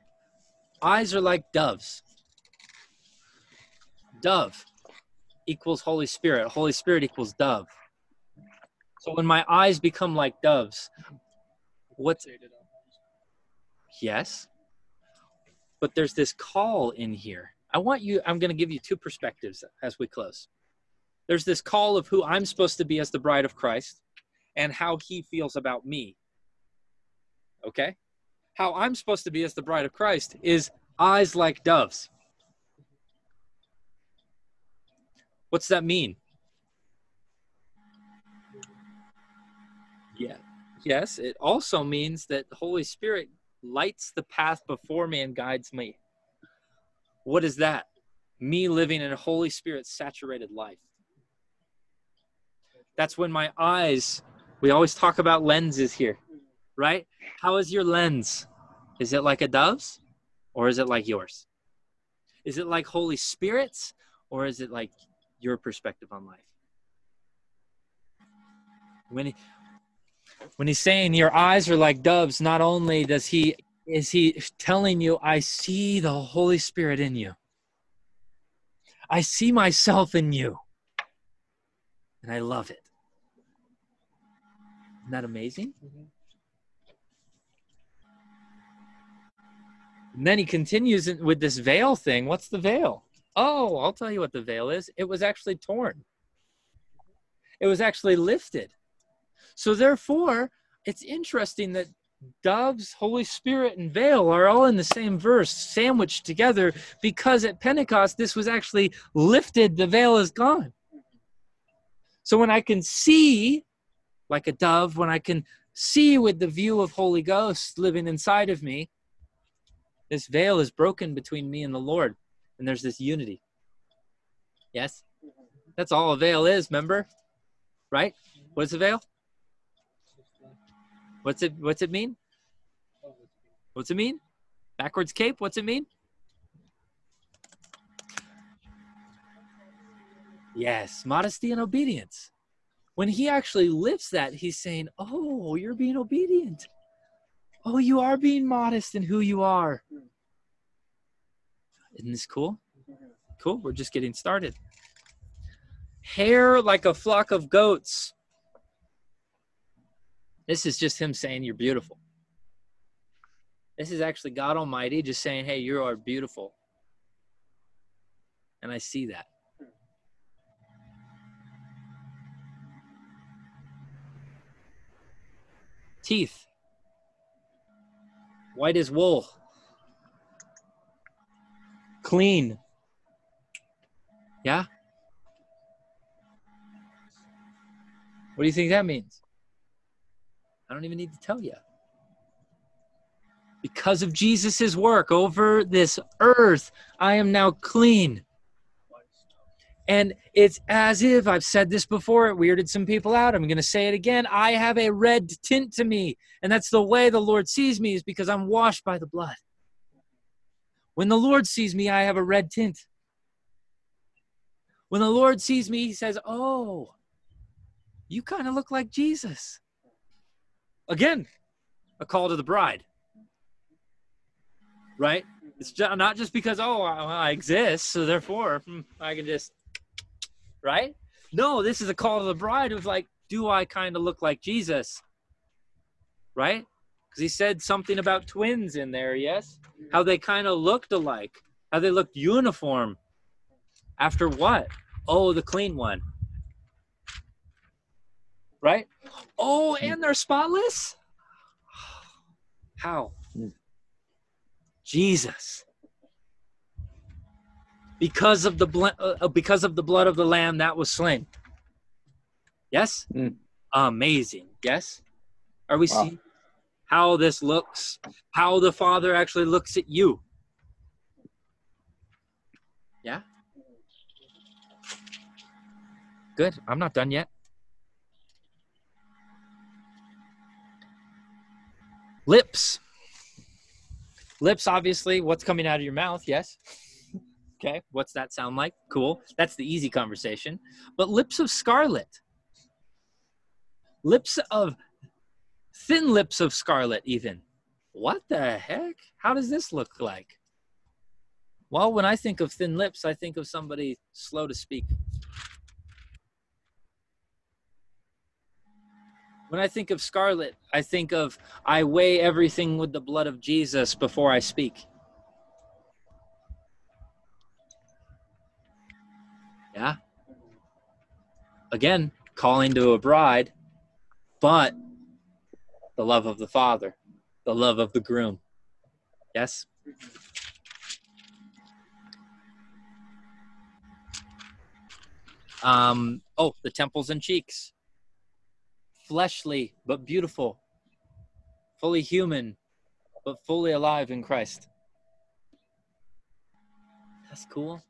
Eyes are like doves. Dove equals Holy Spirit. Holy Spirit equals dove. So when my eyes become like doves, what's yes? But there's this call in here. I want you, I'm going to give you two perspectives as we close. There's this call of who I'm supposed to be as the bride of Christ and how he feels about me. Okay? How I'm supposed to be as the bride of Christ is eyes like doves. What's that mean? Yeah. Yes, it also means that the Holy Spirit lights the path before me and guides me. What is that? Me living in a Holy Spirit saturated life. That's when my eyes, we always talk about lenses here, right? How is your lens? Is it like a dove's or is it like yours? Is it like Holy Spirit's or is it like your perspective on life? When he, when he's saying your eyes are like doves, not only does he is he telling you, I see the Holy Spirit in you. I see myself in you. And I love it. Isn't that amazing? And then he continues with this veil thing. What's the veil? Oh, I'll tell you what the veil is. It was actually torn, it was actually lifted. So, therefore, it's interesting that doves, Holy Spirit, and veil are all in the same verse, sandwiched together, because at Pentecost, this was actually lifted, the veil is gone. So, when I can see like a dove, when I can see with the view of Holy Ghost living inside of me, this veil is broken between me and the Lord, and there's this unity. Yes? That's all a veil is, remember? Right? What is a veil? What's it what's it mean? What's it mean? Backwards cape, what's it mean? Yes, modesty and obedience. When he actually lifts that, he's saying, Oh, you're being obedient. Oh, you are being modest in who you are. Isn't this cool? Cool. We're just getting started. Hair like a flock of goats. This is just him saying you're beautiful. This is actually God Almighty just saying, hey, you are beautiful. And I see that. Teeth. White as wool. Clean. Yeah? What do you think that means? I don't even need to tell you. Because of Jesus' work over this earth, I am now clean. And it's as if I've said this before, it weirded some people out. I'm going to say it again. I have a red tint to me. And that's the way the Lord sees me, is because I'm washed by the blood. When the Lord sees me, I have a red tint. When the Lord sees me, he says, Oh, you kind of look like Jesus. Again, a call to the bride. Right? It's not just because, oh, I, exist, so therefore hmm, I can just, right? No, this is a call to the bride of like, do I kind of look like Jesus? right? Because he said something about twins in there, yes? How they kind of looked alike, how they looked uniform. After what? Oh, the clean one. Right? Oh, and they're spotless? How? Jesus. Because of the bl- uh, because of the blood of the lamb that was slain. Yes? Mm. Amazing. Yes? Are we Wow. seeing how this looks? How the Father actually looks at you? Yeah? Good. I'm not done yet. Lips. Lips, obviously, what's coming out of your mouth? Yes. Okay. What's that sound like? Cool. That's the easy conversation. But lips of scarlet. Lips of thin lips of scarlet, even. What the heck? How does this look like? Well, when I think of thin lips, I think of somebody slow to speak. When I think of scarlet, I think of I weigh everything with the blood of Jesus before I speak. Yeah. Again, calling to a bride, but the love of the Father, the love of the groom. Yes? Um, oh, the temples and cheeks. Fleshly, but beautiful. Fully human, but fully alive in Christ. That's cool.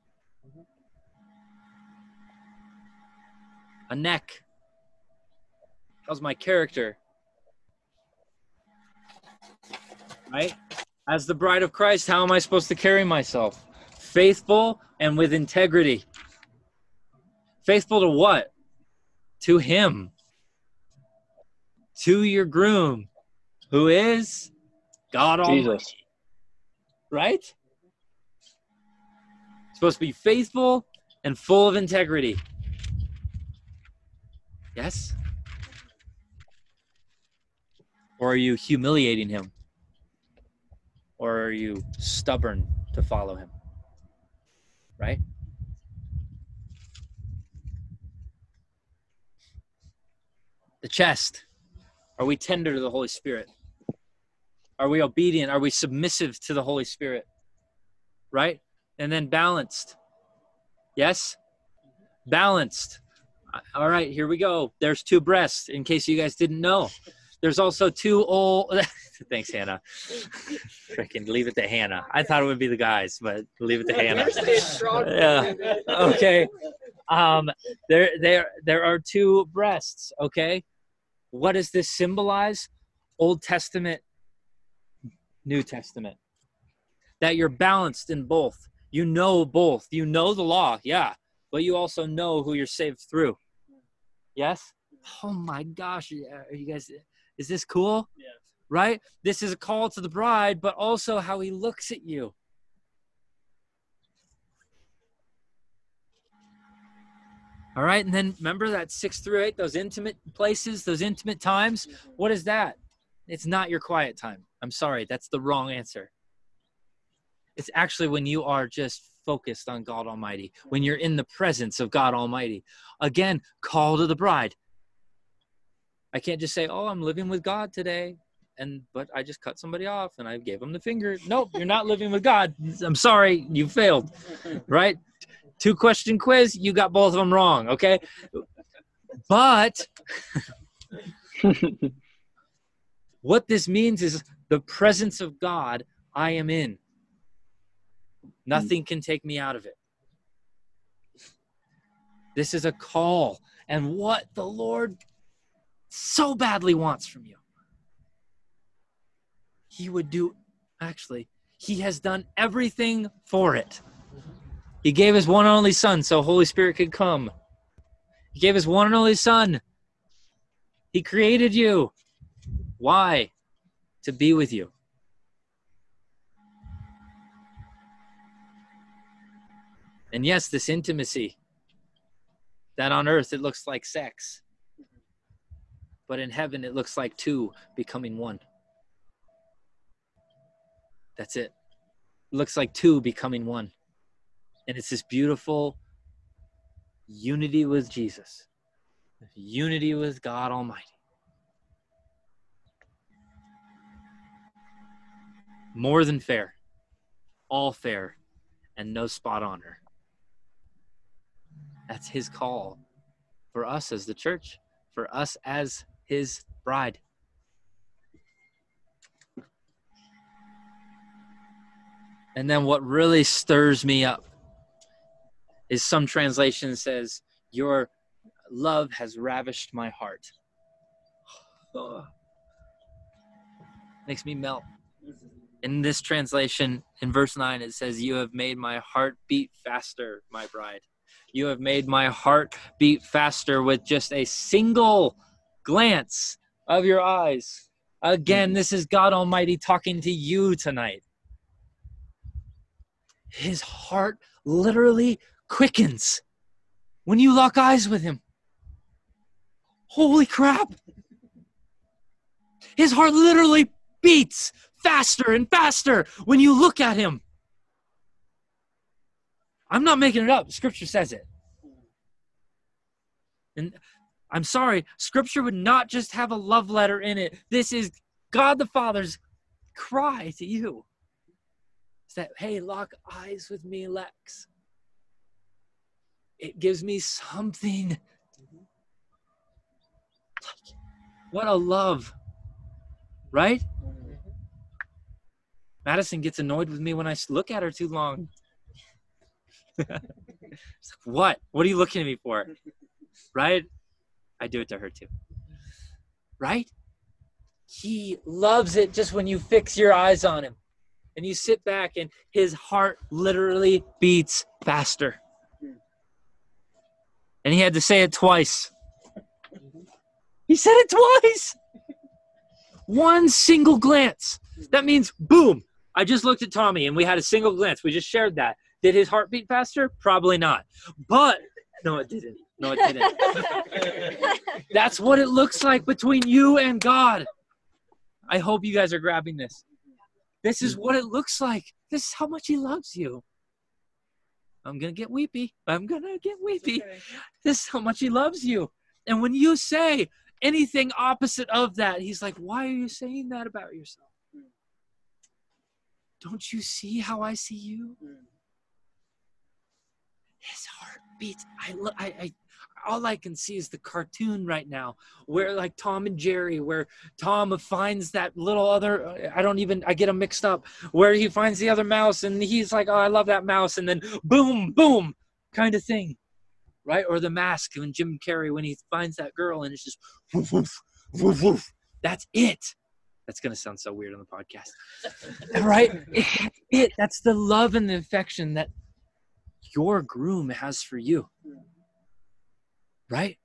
A neck. How's my character? Right? As the bride of Christ, how am I supposed to carry myself? Faithful and with integrity. Faithful to what? To Him. To your groom, who is God Almighty. Jesus. Right? Supposed to be faithful and full of integrity. Yes? Or are you humiliating him? Or are you stubborn to follow him? Right? The chest. Are we tender to the Holy Spirit? Are we obedient? Are we submissive to the Holy Spirit? Right? And then balanced. Yes? Balanced. All right, here we go. There's two breasts, in case you guys didn't know. There's also two old. Thanks, Hannah. Freaking leave it to Hannah. I thought it would be the guys, but leave it to Hannah. Yeah. Okay. Um, there, there, there are two breasts. Okay. What does this symbolize? Old Testament, New Testament. That you're balanced in both. You know both. You know the law, yeah, but you also know who you're saved through. Yes. Oh my gosh, are you guys? Is this cool? Yeah. Right. This is a call to the bride, but also how he looks at you. All right, and then remember that six through eight, those intimate places, those intimate times. What is that? It's not your quiet time. I'm sorry, that's the wrong answer. It's actually when you are just focused on God Almighty, when you're in the presence of God Almighty. Again, call to the bride. I can't just say, "Oh, I'm living with God today," and but I just cut somebody off and I gave them the finger. Nope, you're not living with God. I'm sorry, you failed. Right? Two question quiz, you got both of them wrong. Okay, but what this means is the presence of God I am in. Nothing can take me out of it. This is a call, and what the Lord so badly wants from you. He would do, actually, He has done everything for it. He gave His one and only Son so Holy Spirit could come. He gave His one and only Son. He created you. Why? To be with you. And yes, this intimacy that on earth it looks like sex. but in heaven it looks like two becoming one. That's it. It looks like two becoming one. And it's this beautiful unity with Jesus, unity with God Almighty. More than fair, all fair, and no spot on her. That's his call for us as the church, for us as his bride. And then what really stirs me up is some translation says, Your love has ravished my heart. Makes me melt. In this translation, in verse 9, it says, You have made my heart beat faster, my bride. You have made my heart beat faster with just a single glance of your eyes. Again, hmm. this is God Almighty talking to you tonight. His heart literally quickens when you lock eyes with him. Holy crap. His heart literally beats faster and faster when you look at him. I'm not making it up. Scripture says it. And I'm sorry, scripture would not just have a love letter in it. This is God the Father's cry to you. It's that, hey, lock eyes with me, Lex. It gives me something. Mm-hmm. What a love, right? Madison gets annoyed with me when I look at her too long. what? What are you looking at me for? Right? I do it to her too. Right? He loves it just when you fix your eyes on him and you sit back and his heart literally beats faster. And he had to say it twice. He said it twice. One single glance. That means boom. I just looked at Tommy and we had a single glance. We just shared that. Did his heart beat faster? Probably not. But no, it didn't. No, it didn't. That's what it looks like between you and God. I hope you guys are grabbing this. This is mm. what it looks like. This is how much He loves you. I'm going to get weepy. I'm going to get weepy. This is how much He loves you. And when you say anything opposite of that, He's like, Why are you saying that about yourself? Hmm. Don't you see how I see you? Hmm. His heart beats. I, lo- I, I, all I can see is the cartoon right now, where like Tom and Jerry, where Tom finds that little other. I don't even. I get them mixed up. Where he finds the other mouse, and he's like, "Oh, I love that mouse," and then boom, boom, kind of thing, right? Or the mask when Jim Carrey when he finds that girl, and it's just woof woof woof woof. That's it. That's gonna sound so weird on the podcast, right? It, it. That's the love and the affection that your groom has for you. Right?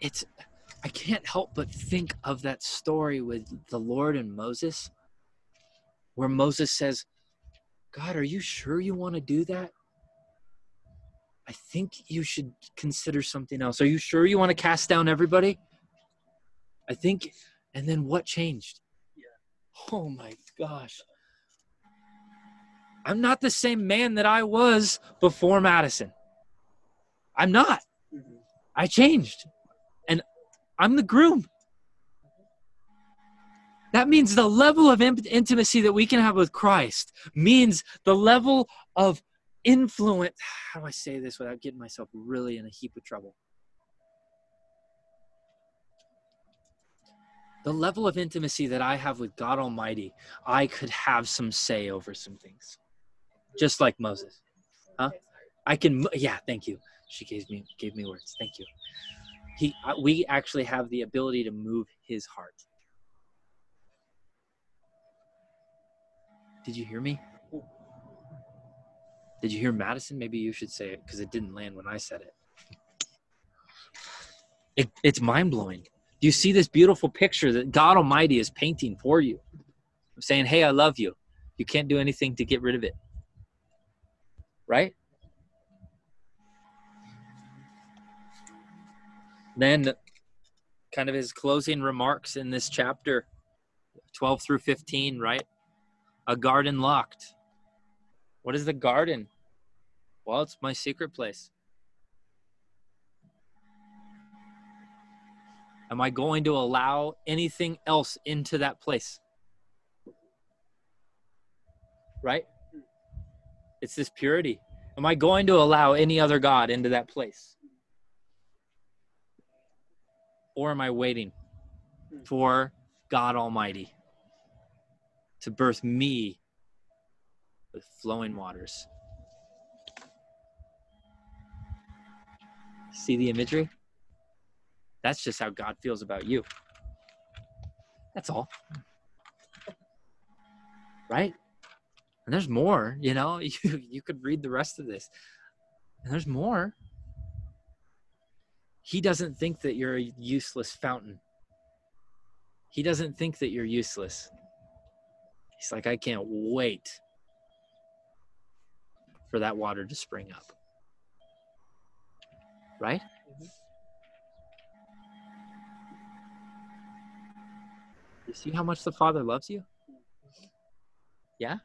It's I can't help but think of that story with the Lord and Moses where Moses says, "God, are you sure you want to do that?" I think you should consider something else. Are you sure you want to cast down everybody? I think and then what changed? Oh my gosh. I'm not the same man that I was before Madison. I'm not. I changed. And I'm the groom. That means the level of intimacy that we can have with Christ means the level of influence. How do I say this without getting myself really in a heap of trouble? the level of intimacy that I have with God Almighty, I could have some say over some things, just like Moses. Huh? I can. Yeah, thank you. She gave me gave me words. Thank you. He, we actually have the ability to move His heart. Did you hear me? Did you hear Madison? Maybe you should say it because it didn't land when I said it. it it's mind blowing. Do you see this beautiful picture that God Almighty is painting for you? I'm saying, hey, I love you. You can't do anything to get rid of it. Right? Then, kind of his closing remarks in this chapter 12 through 15, right? A garden locked. What is the garden? Well, it's my secret place. Am I going to allow anything else into that place? Right? It's this purity. Am I going to allow any other God into that place? Or am I waiting for God Almighty to birth me with flowing waters? See the imagery? That's just how God feels about you. That's all. Right? And there's more, you know, you, you could read the rest of this. And there's more. He doesn't think that you're a useless fountain. He doesn't think that you're useless. He's like, I can't wait for that water to spring up. Right? You see how much the Father loves you? Yeah?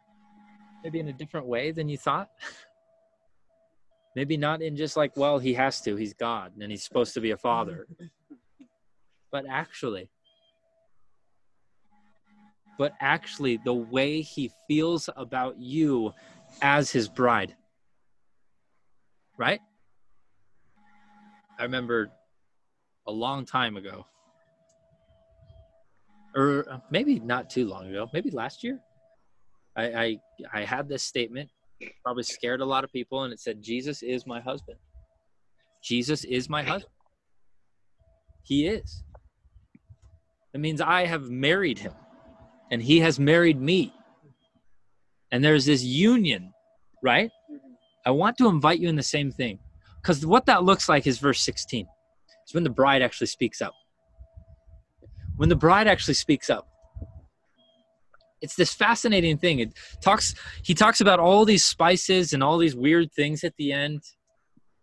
Maybe in a different way than you thought? Maybe not in just like, well, he has to, he's God, and he's supposed to be a father. But actually, but actually, the way he feels about you as his bride. Right? I remember a long time ago, or uh, maybe not too long ago, maybe last year. I, I I had this statement, probably scared a lot of people, and it said, "Jesus is my husband. Jesus is my husband. He is. It means I have married him, and he has married me, and there's this union, right? I want to invite you in the same thing, because what that looks like is verse 16. It's when the bride actually speaks up when the bride actually speaks up it's this fascinating thing. It talks he talks about all these spices and all these weird things at the end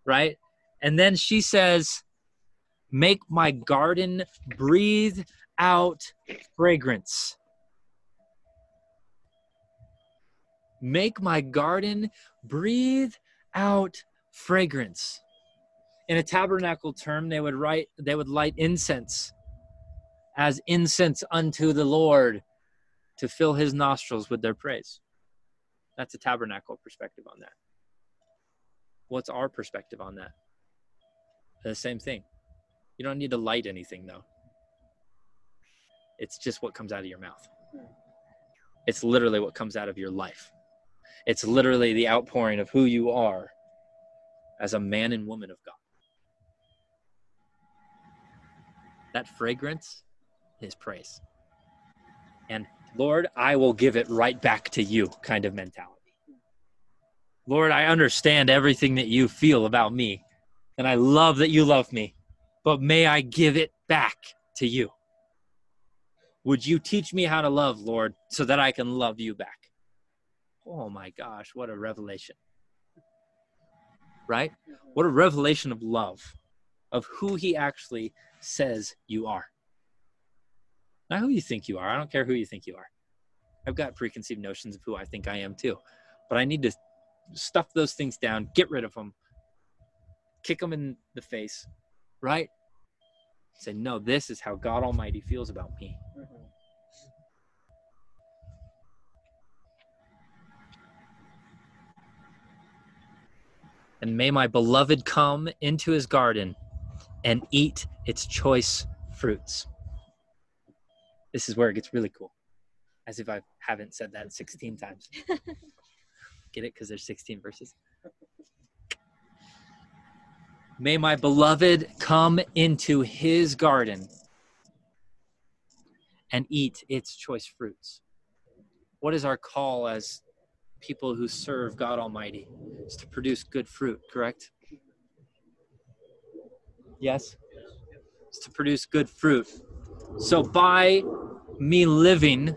right? And then she says make my garden breathe out fragrance. Make my garden breathe out fragrance. In a tabernacle term they would write they would light incense as incense unto the Lord to fill his nostrils with their praise. That's a tabernacle perspective on that. What's our perspective on that? The same thing. You don't need to light anything though. It's just what comes out of your mouth. It's literally what comes out of your life. It's literally the outpouring of who you are as a man and woman of God. That fragrance his praise. And Lord, I will give it right back to you kind of mentality. Lord, I understand everything that you feel about me, and I love that you love me, but may I give it back to you. Would you teach me how to love, Lord, so that I can love you back? Oh my gosh, what a revelation. Right? What a revelation of love, of who he actually says you are. Not who you think you are. I don't care who you think you are. I've got preconceived notions of who I think I am too. But I need to stuff those things down, get rid of them, kick them in the face, right? Say, no, this is how God Almighty feels about me. And may my beloved come into his garden and eat its choice fruits this is where it gets really cool. As if I haven't said that 16 times. Get it? Because there's 16 verses. May my beloved come into his garden and eat its choice fruits. What is our call as people who serve God Almighty? Is to produce good fruit, correct? Yes? It's to produce good fruit. So by me living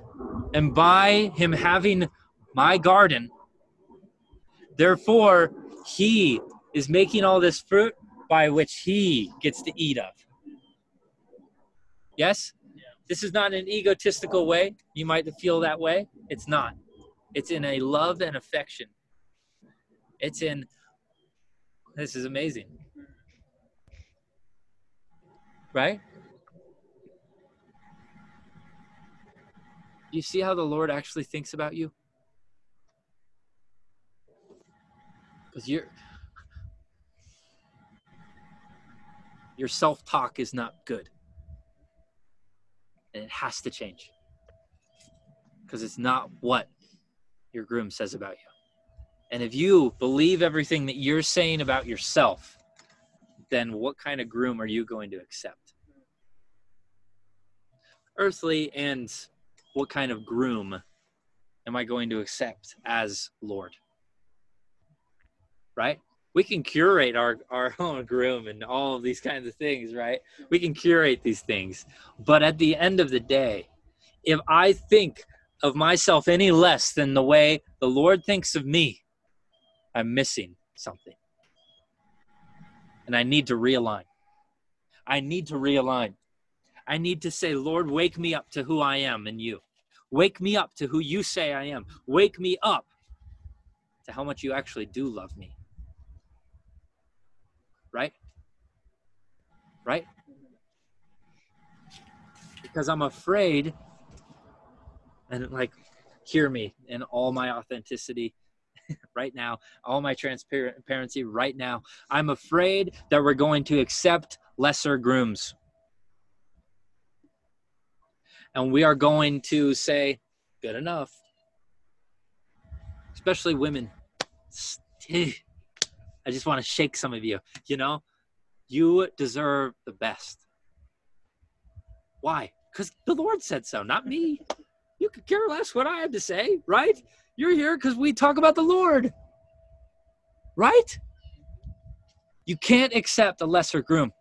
and by him having my garden, therefore he is making all this fruit by which he gets to eat of. Yes? This is not an egotistical way. You might feel that way. It's not. It's in a love and affection. It's in, this is amazing. Right? You see how the Lord actually thinks about you? Because your self talk is not good. And it has to change. Because it's not what your groom says about you. And if you believe everything that you're saying about yourself, then what kind of groom are you going to accept? Earthly and what kind of groom am I going to accept as Lord? Right? We can curate our, our own groom and all of these kinds of things, right? We can curate these things. But at the end of the day, if I think of myself any less than the way the Lord thinks of me, I'm missing something. And I need to realign. I need to realign. I need to say, Lord, wake me up to who I am in you. Wake me up to who you say I am. Wake me up to how much you actually do love me. Right? Right? Because I'm afraid, and like, hear me in all my authenticity right now, all my transparency right now. I'm afraid that we're going to accept lesser grooms. And we are going to say, good enough. Especially women. I just want to shake some of you. You know, you deserve the best. Why? Because the Lord said so, not me. You could care less what I have to say, right? You're here because we talk about the Lord. Right? You can't accept a lesser groom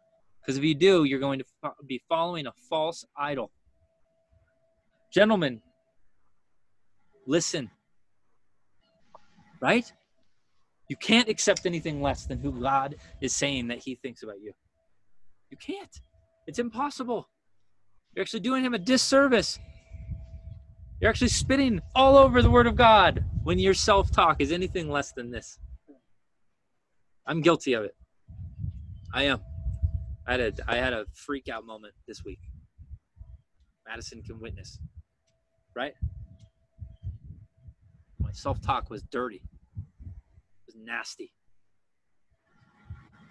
because if you do, you're going to be following a false idol. Gentlemen, listen. Right? You can't accept anything less than who God is saying that He thinks about you. You can't. It's impossible. You're actually doing Him a disservice. You're actually spitting all over the Word of God when your self talk is anything less than this. I'm guilty of it. I am. I had a, I had a freak out moment this week. Madison can witness, right? My self talk was dirty, it was nasty.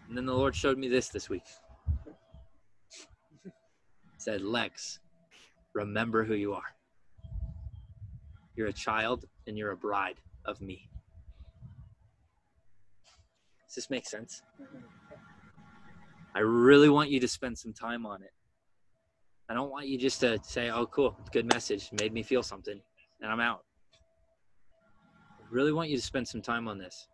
And then the Lord showed me this this week. said, Lex, remember who you are. You're a child and you're a bride of me. Does this make sense? I really want you to spend some time on it. I don't want you just to say, oh, cool, good message, made me feel something, and I'm out. I really want you to spend some time on this.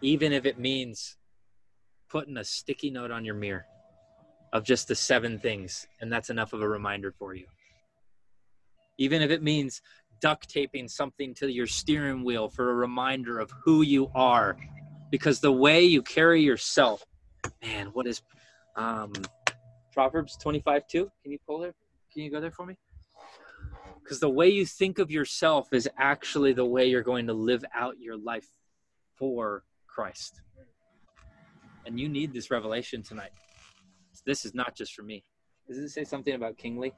Even if it means putting a sticky note on your mirror of just the seven things, and that's enough of a reminder for you even if it means duct taping something to your steering wheel for a reminder of who you are. Because the way you carry yourself, man, what is um, Proverbs 25 2? Can you pull it? Can you go there for me? Because the way you think of yourself is actually the way you're going to live out your life for Christ. And you need this revelation tonight. This is not just for me. Does it say something about kingly?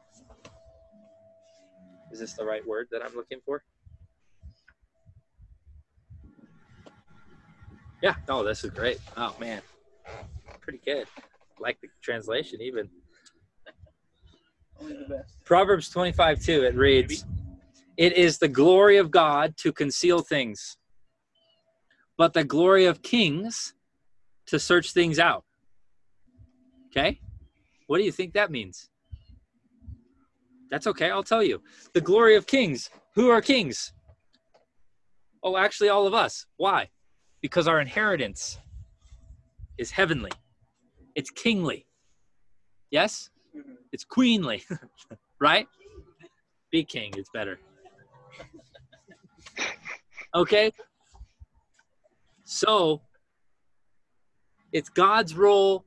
Is this the right word that I'm looking for? Yeah, oh, this is great. Oh, man. Pretty good. Like the translation, even. Proverbs 25 2, it reads, It is the glory of God to conceal things, but the glory of kings to search things out. Okay? What do you think that means? That's okay. I'll tell you. The glory of kings. Who are kings? Oh, actually, all of us. Why? Because our inheritance is heavenly, it's kingly. Yes? It's queenly, right? Be king, it's better. Okay? So, it's God's role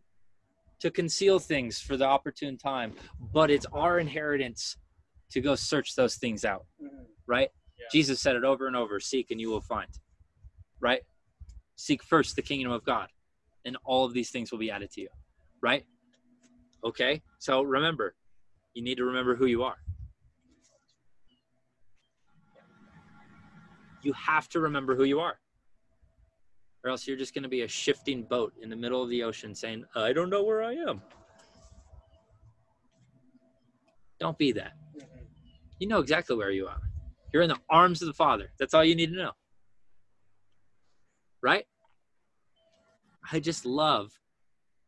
to conceal things for the opportune time, but it's our inheritance to go search those things out, right? Yeah. Jesus said it over and over seek and you will find, right? Seek first the kingdom of God, and all of these things will be added to you, right? Okay, so remember, you need to remember who you are. You have to remember who you are or else you're just going to be a shifting boat in the middle of the ocean saying, I don't know where I am. Don't be that. You know exactly where you are. You're in the arms of the Father. That's all you need to know. Right? I just love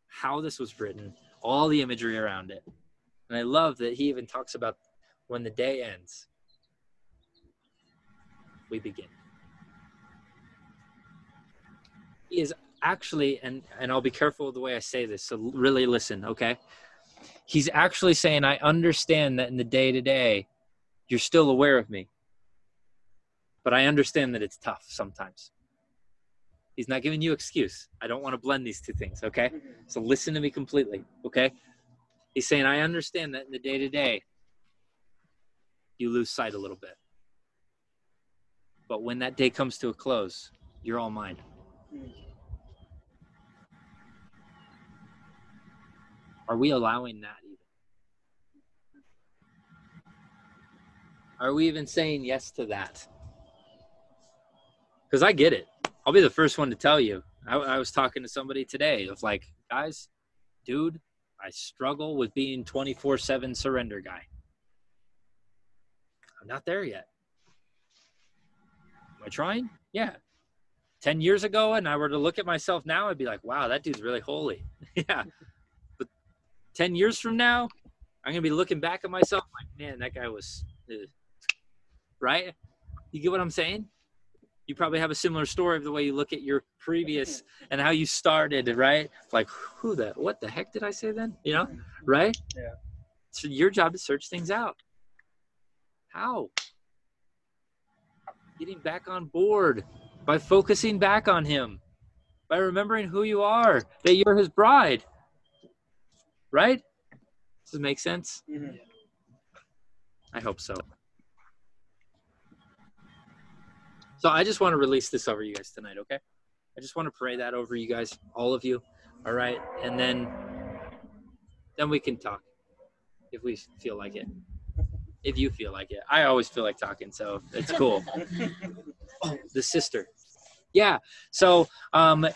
how this was written, all the imagery around it. And I love that he even talks about when the day ends, we begin. He is actually, and, and I'll be careful with the way I say this, so really listen, okay? He's actually saying, I understand that in the day to day, you're still aware of me. But I understand that it's tough sometimes. He's not giving you excuse. I don't want to blend these two things, okay? So listen to me completely, okay? He's saying, I understand that in the day to day, you lose sight a little bit. But when that day comes to a close, you're all mine. Are we allowing that even? Are we even saying yes to that? Because I get it. I'll be the first one to tell you. I, I was talking to somebody today of like, guys, dude, I struggle with being 24 7 surrender guy. I'm not there yet. Am I trying? Yeah. 10 years ago, and I were to look at myself now, I'd be like, wow, that dude's really holy. yeah. But 10 years from now, I'm going to be looking back at myself like, man, that guy was, uh, right? You get what I'm saying? You probably have a similar story of the way you look at your previous and how you started, right? Like, who the, what the heck did I say then? You know, right? Yeah. So your job is search things out. How? Getting back on board by focusing back on Him, by remembering who you are, that you're His bride. Right? Does it make sense? Mhm. I hope so. So I just want to release this over you guys tonight, okay? I just want to pray that over you guys, all of you. All right? And then then we can talk if we feel like it. If you feel like it. I always feel like talking, so it's cool. the sister. Yeah. So um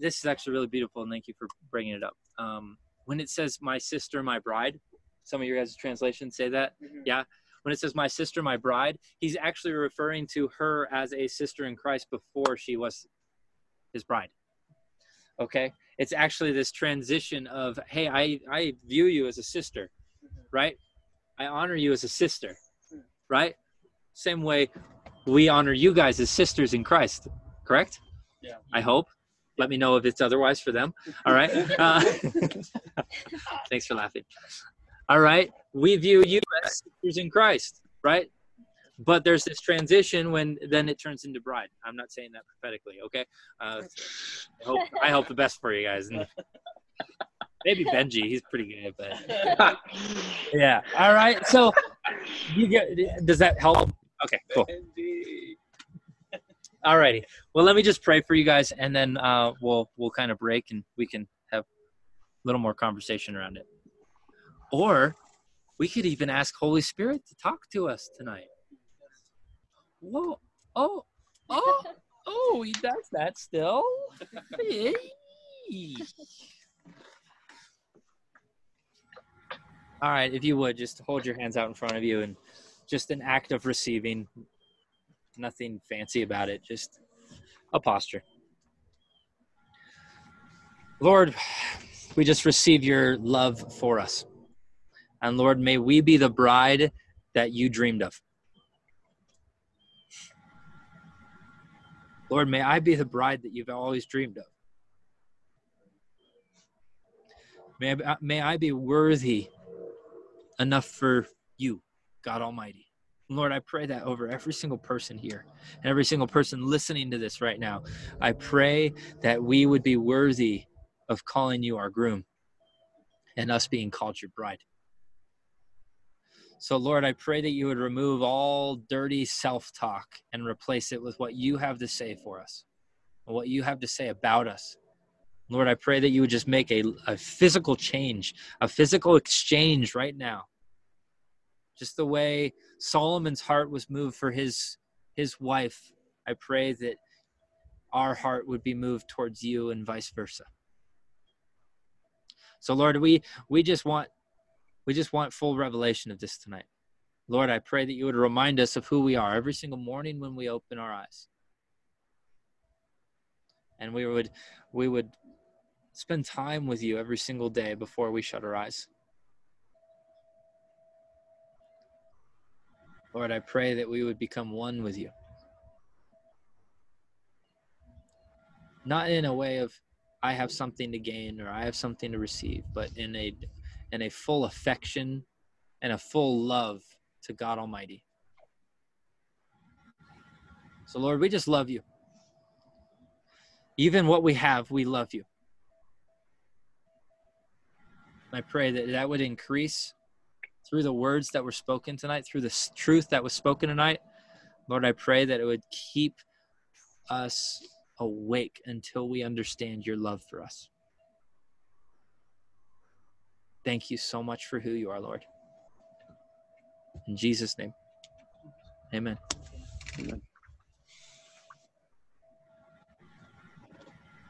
this is actually really beautiful and thank you for bringing it up. Um when it says my sister, my bride, some of your guys' translations say that Mhm. Yeah. When it says my sister my bride he's actually referring to her as a sister in christ before she was his bride. Okay? It's actually this transition of hey i i view you as a sister right? I honor you as a sister right? Same way we honor you guys as sisters in christ correct? Yeah. i hope. Let me know if it's otherwise for them. All right? Uh, thanks for laughing all right? We view you as sisters in christ right? But there's this transition when then it turns into bride. I'm not saying that prophetically okay? Uh, I, hope, I hope the best for you guys. Maybe benji he's pretty good but yeah all right? So you get does that help? Okay cool. All righty. Well let me just pray for you guys and then uh, we'll we'll kind of break and we can have a little more conversation around it or we could even ask holy spirit to talk to us tonight whoa oh oh oh he does that still Hey. all right if you would just hold your hands out in front of you and just an act of receiving nothing fancy about it, just a posture. Lord, we just receive your love for us. And Lord, may we be the bride that you dreamed of. Lord, may I be the bride that you've always dreamed of. May I, may I be worthy enough for you, God Almighty. Lord, I pray that over every single person here and every single person listening to this right now. I pray that we would be worthy of calling you our groom. and us being called your bride. So, Lord, I pray that you would remove all dirty self talk and replace it with what you have to say for us, and what you have to say about us. Lord, I pray that you would just make a, a physical change, a physical exchange right now. Just the way Solomon's heart was moved for his his wife, I pray that our heart would be moved towards you and vice versa. So Lord, we we just want we just want full revelation of this tonight. Lord, I pray that you would remind us of who we are every single morning when we open our eyes. And we would we would spend time with you every single day before we shut our eyes. Lord, I pray that we would become one with you. Not in a way of I have something to gain or I have something to receive, but in a in a full affection and a full love to God Almighty. So Lord, we just love you. Even what we have, we love you. I pray that that would increase through the words that were spoken tonight, through the truth that was spoken tonight. Lord, I pray that it would keep us awake until we understand your love for us. Thank you so much for who you are, Lord. In Jesus' name, amen. Amen.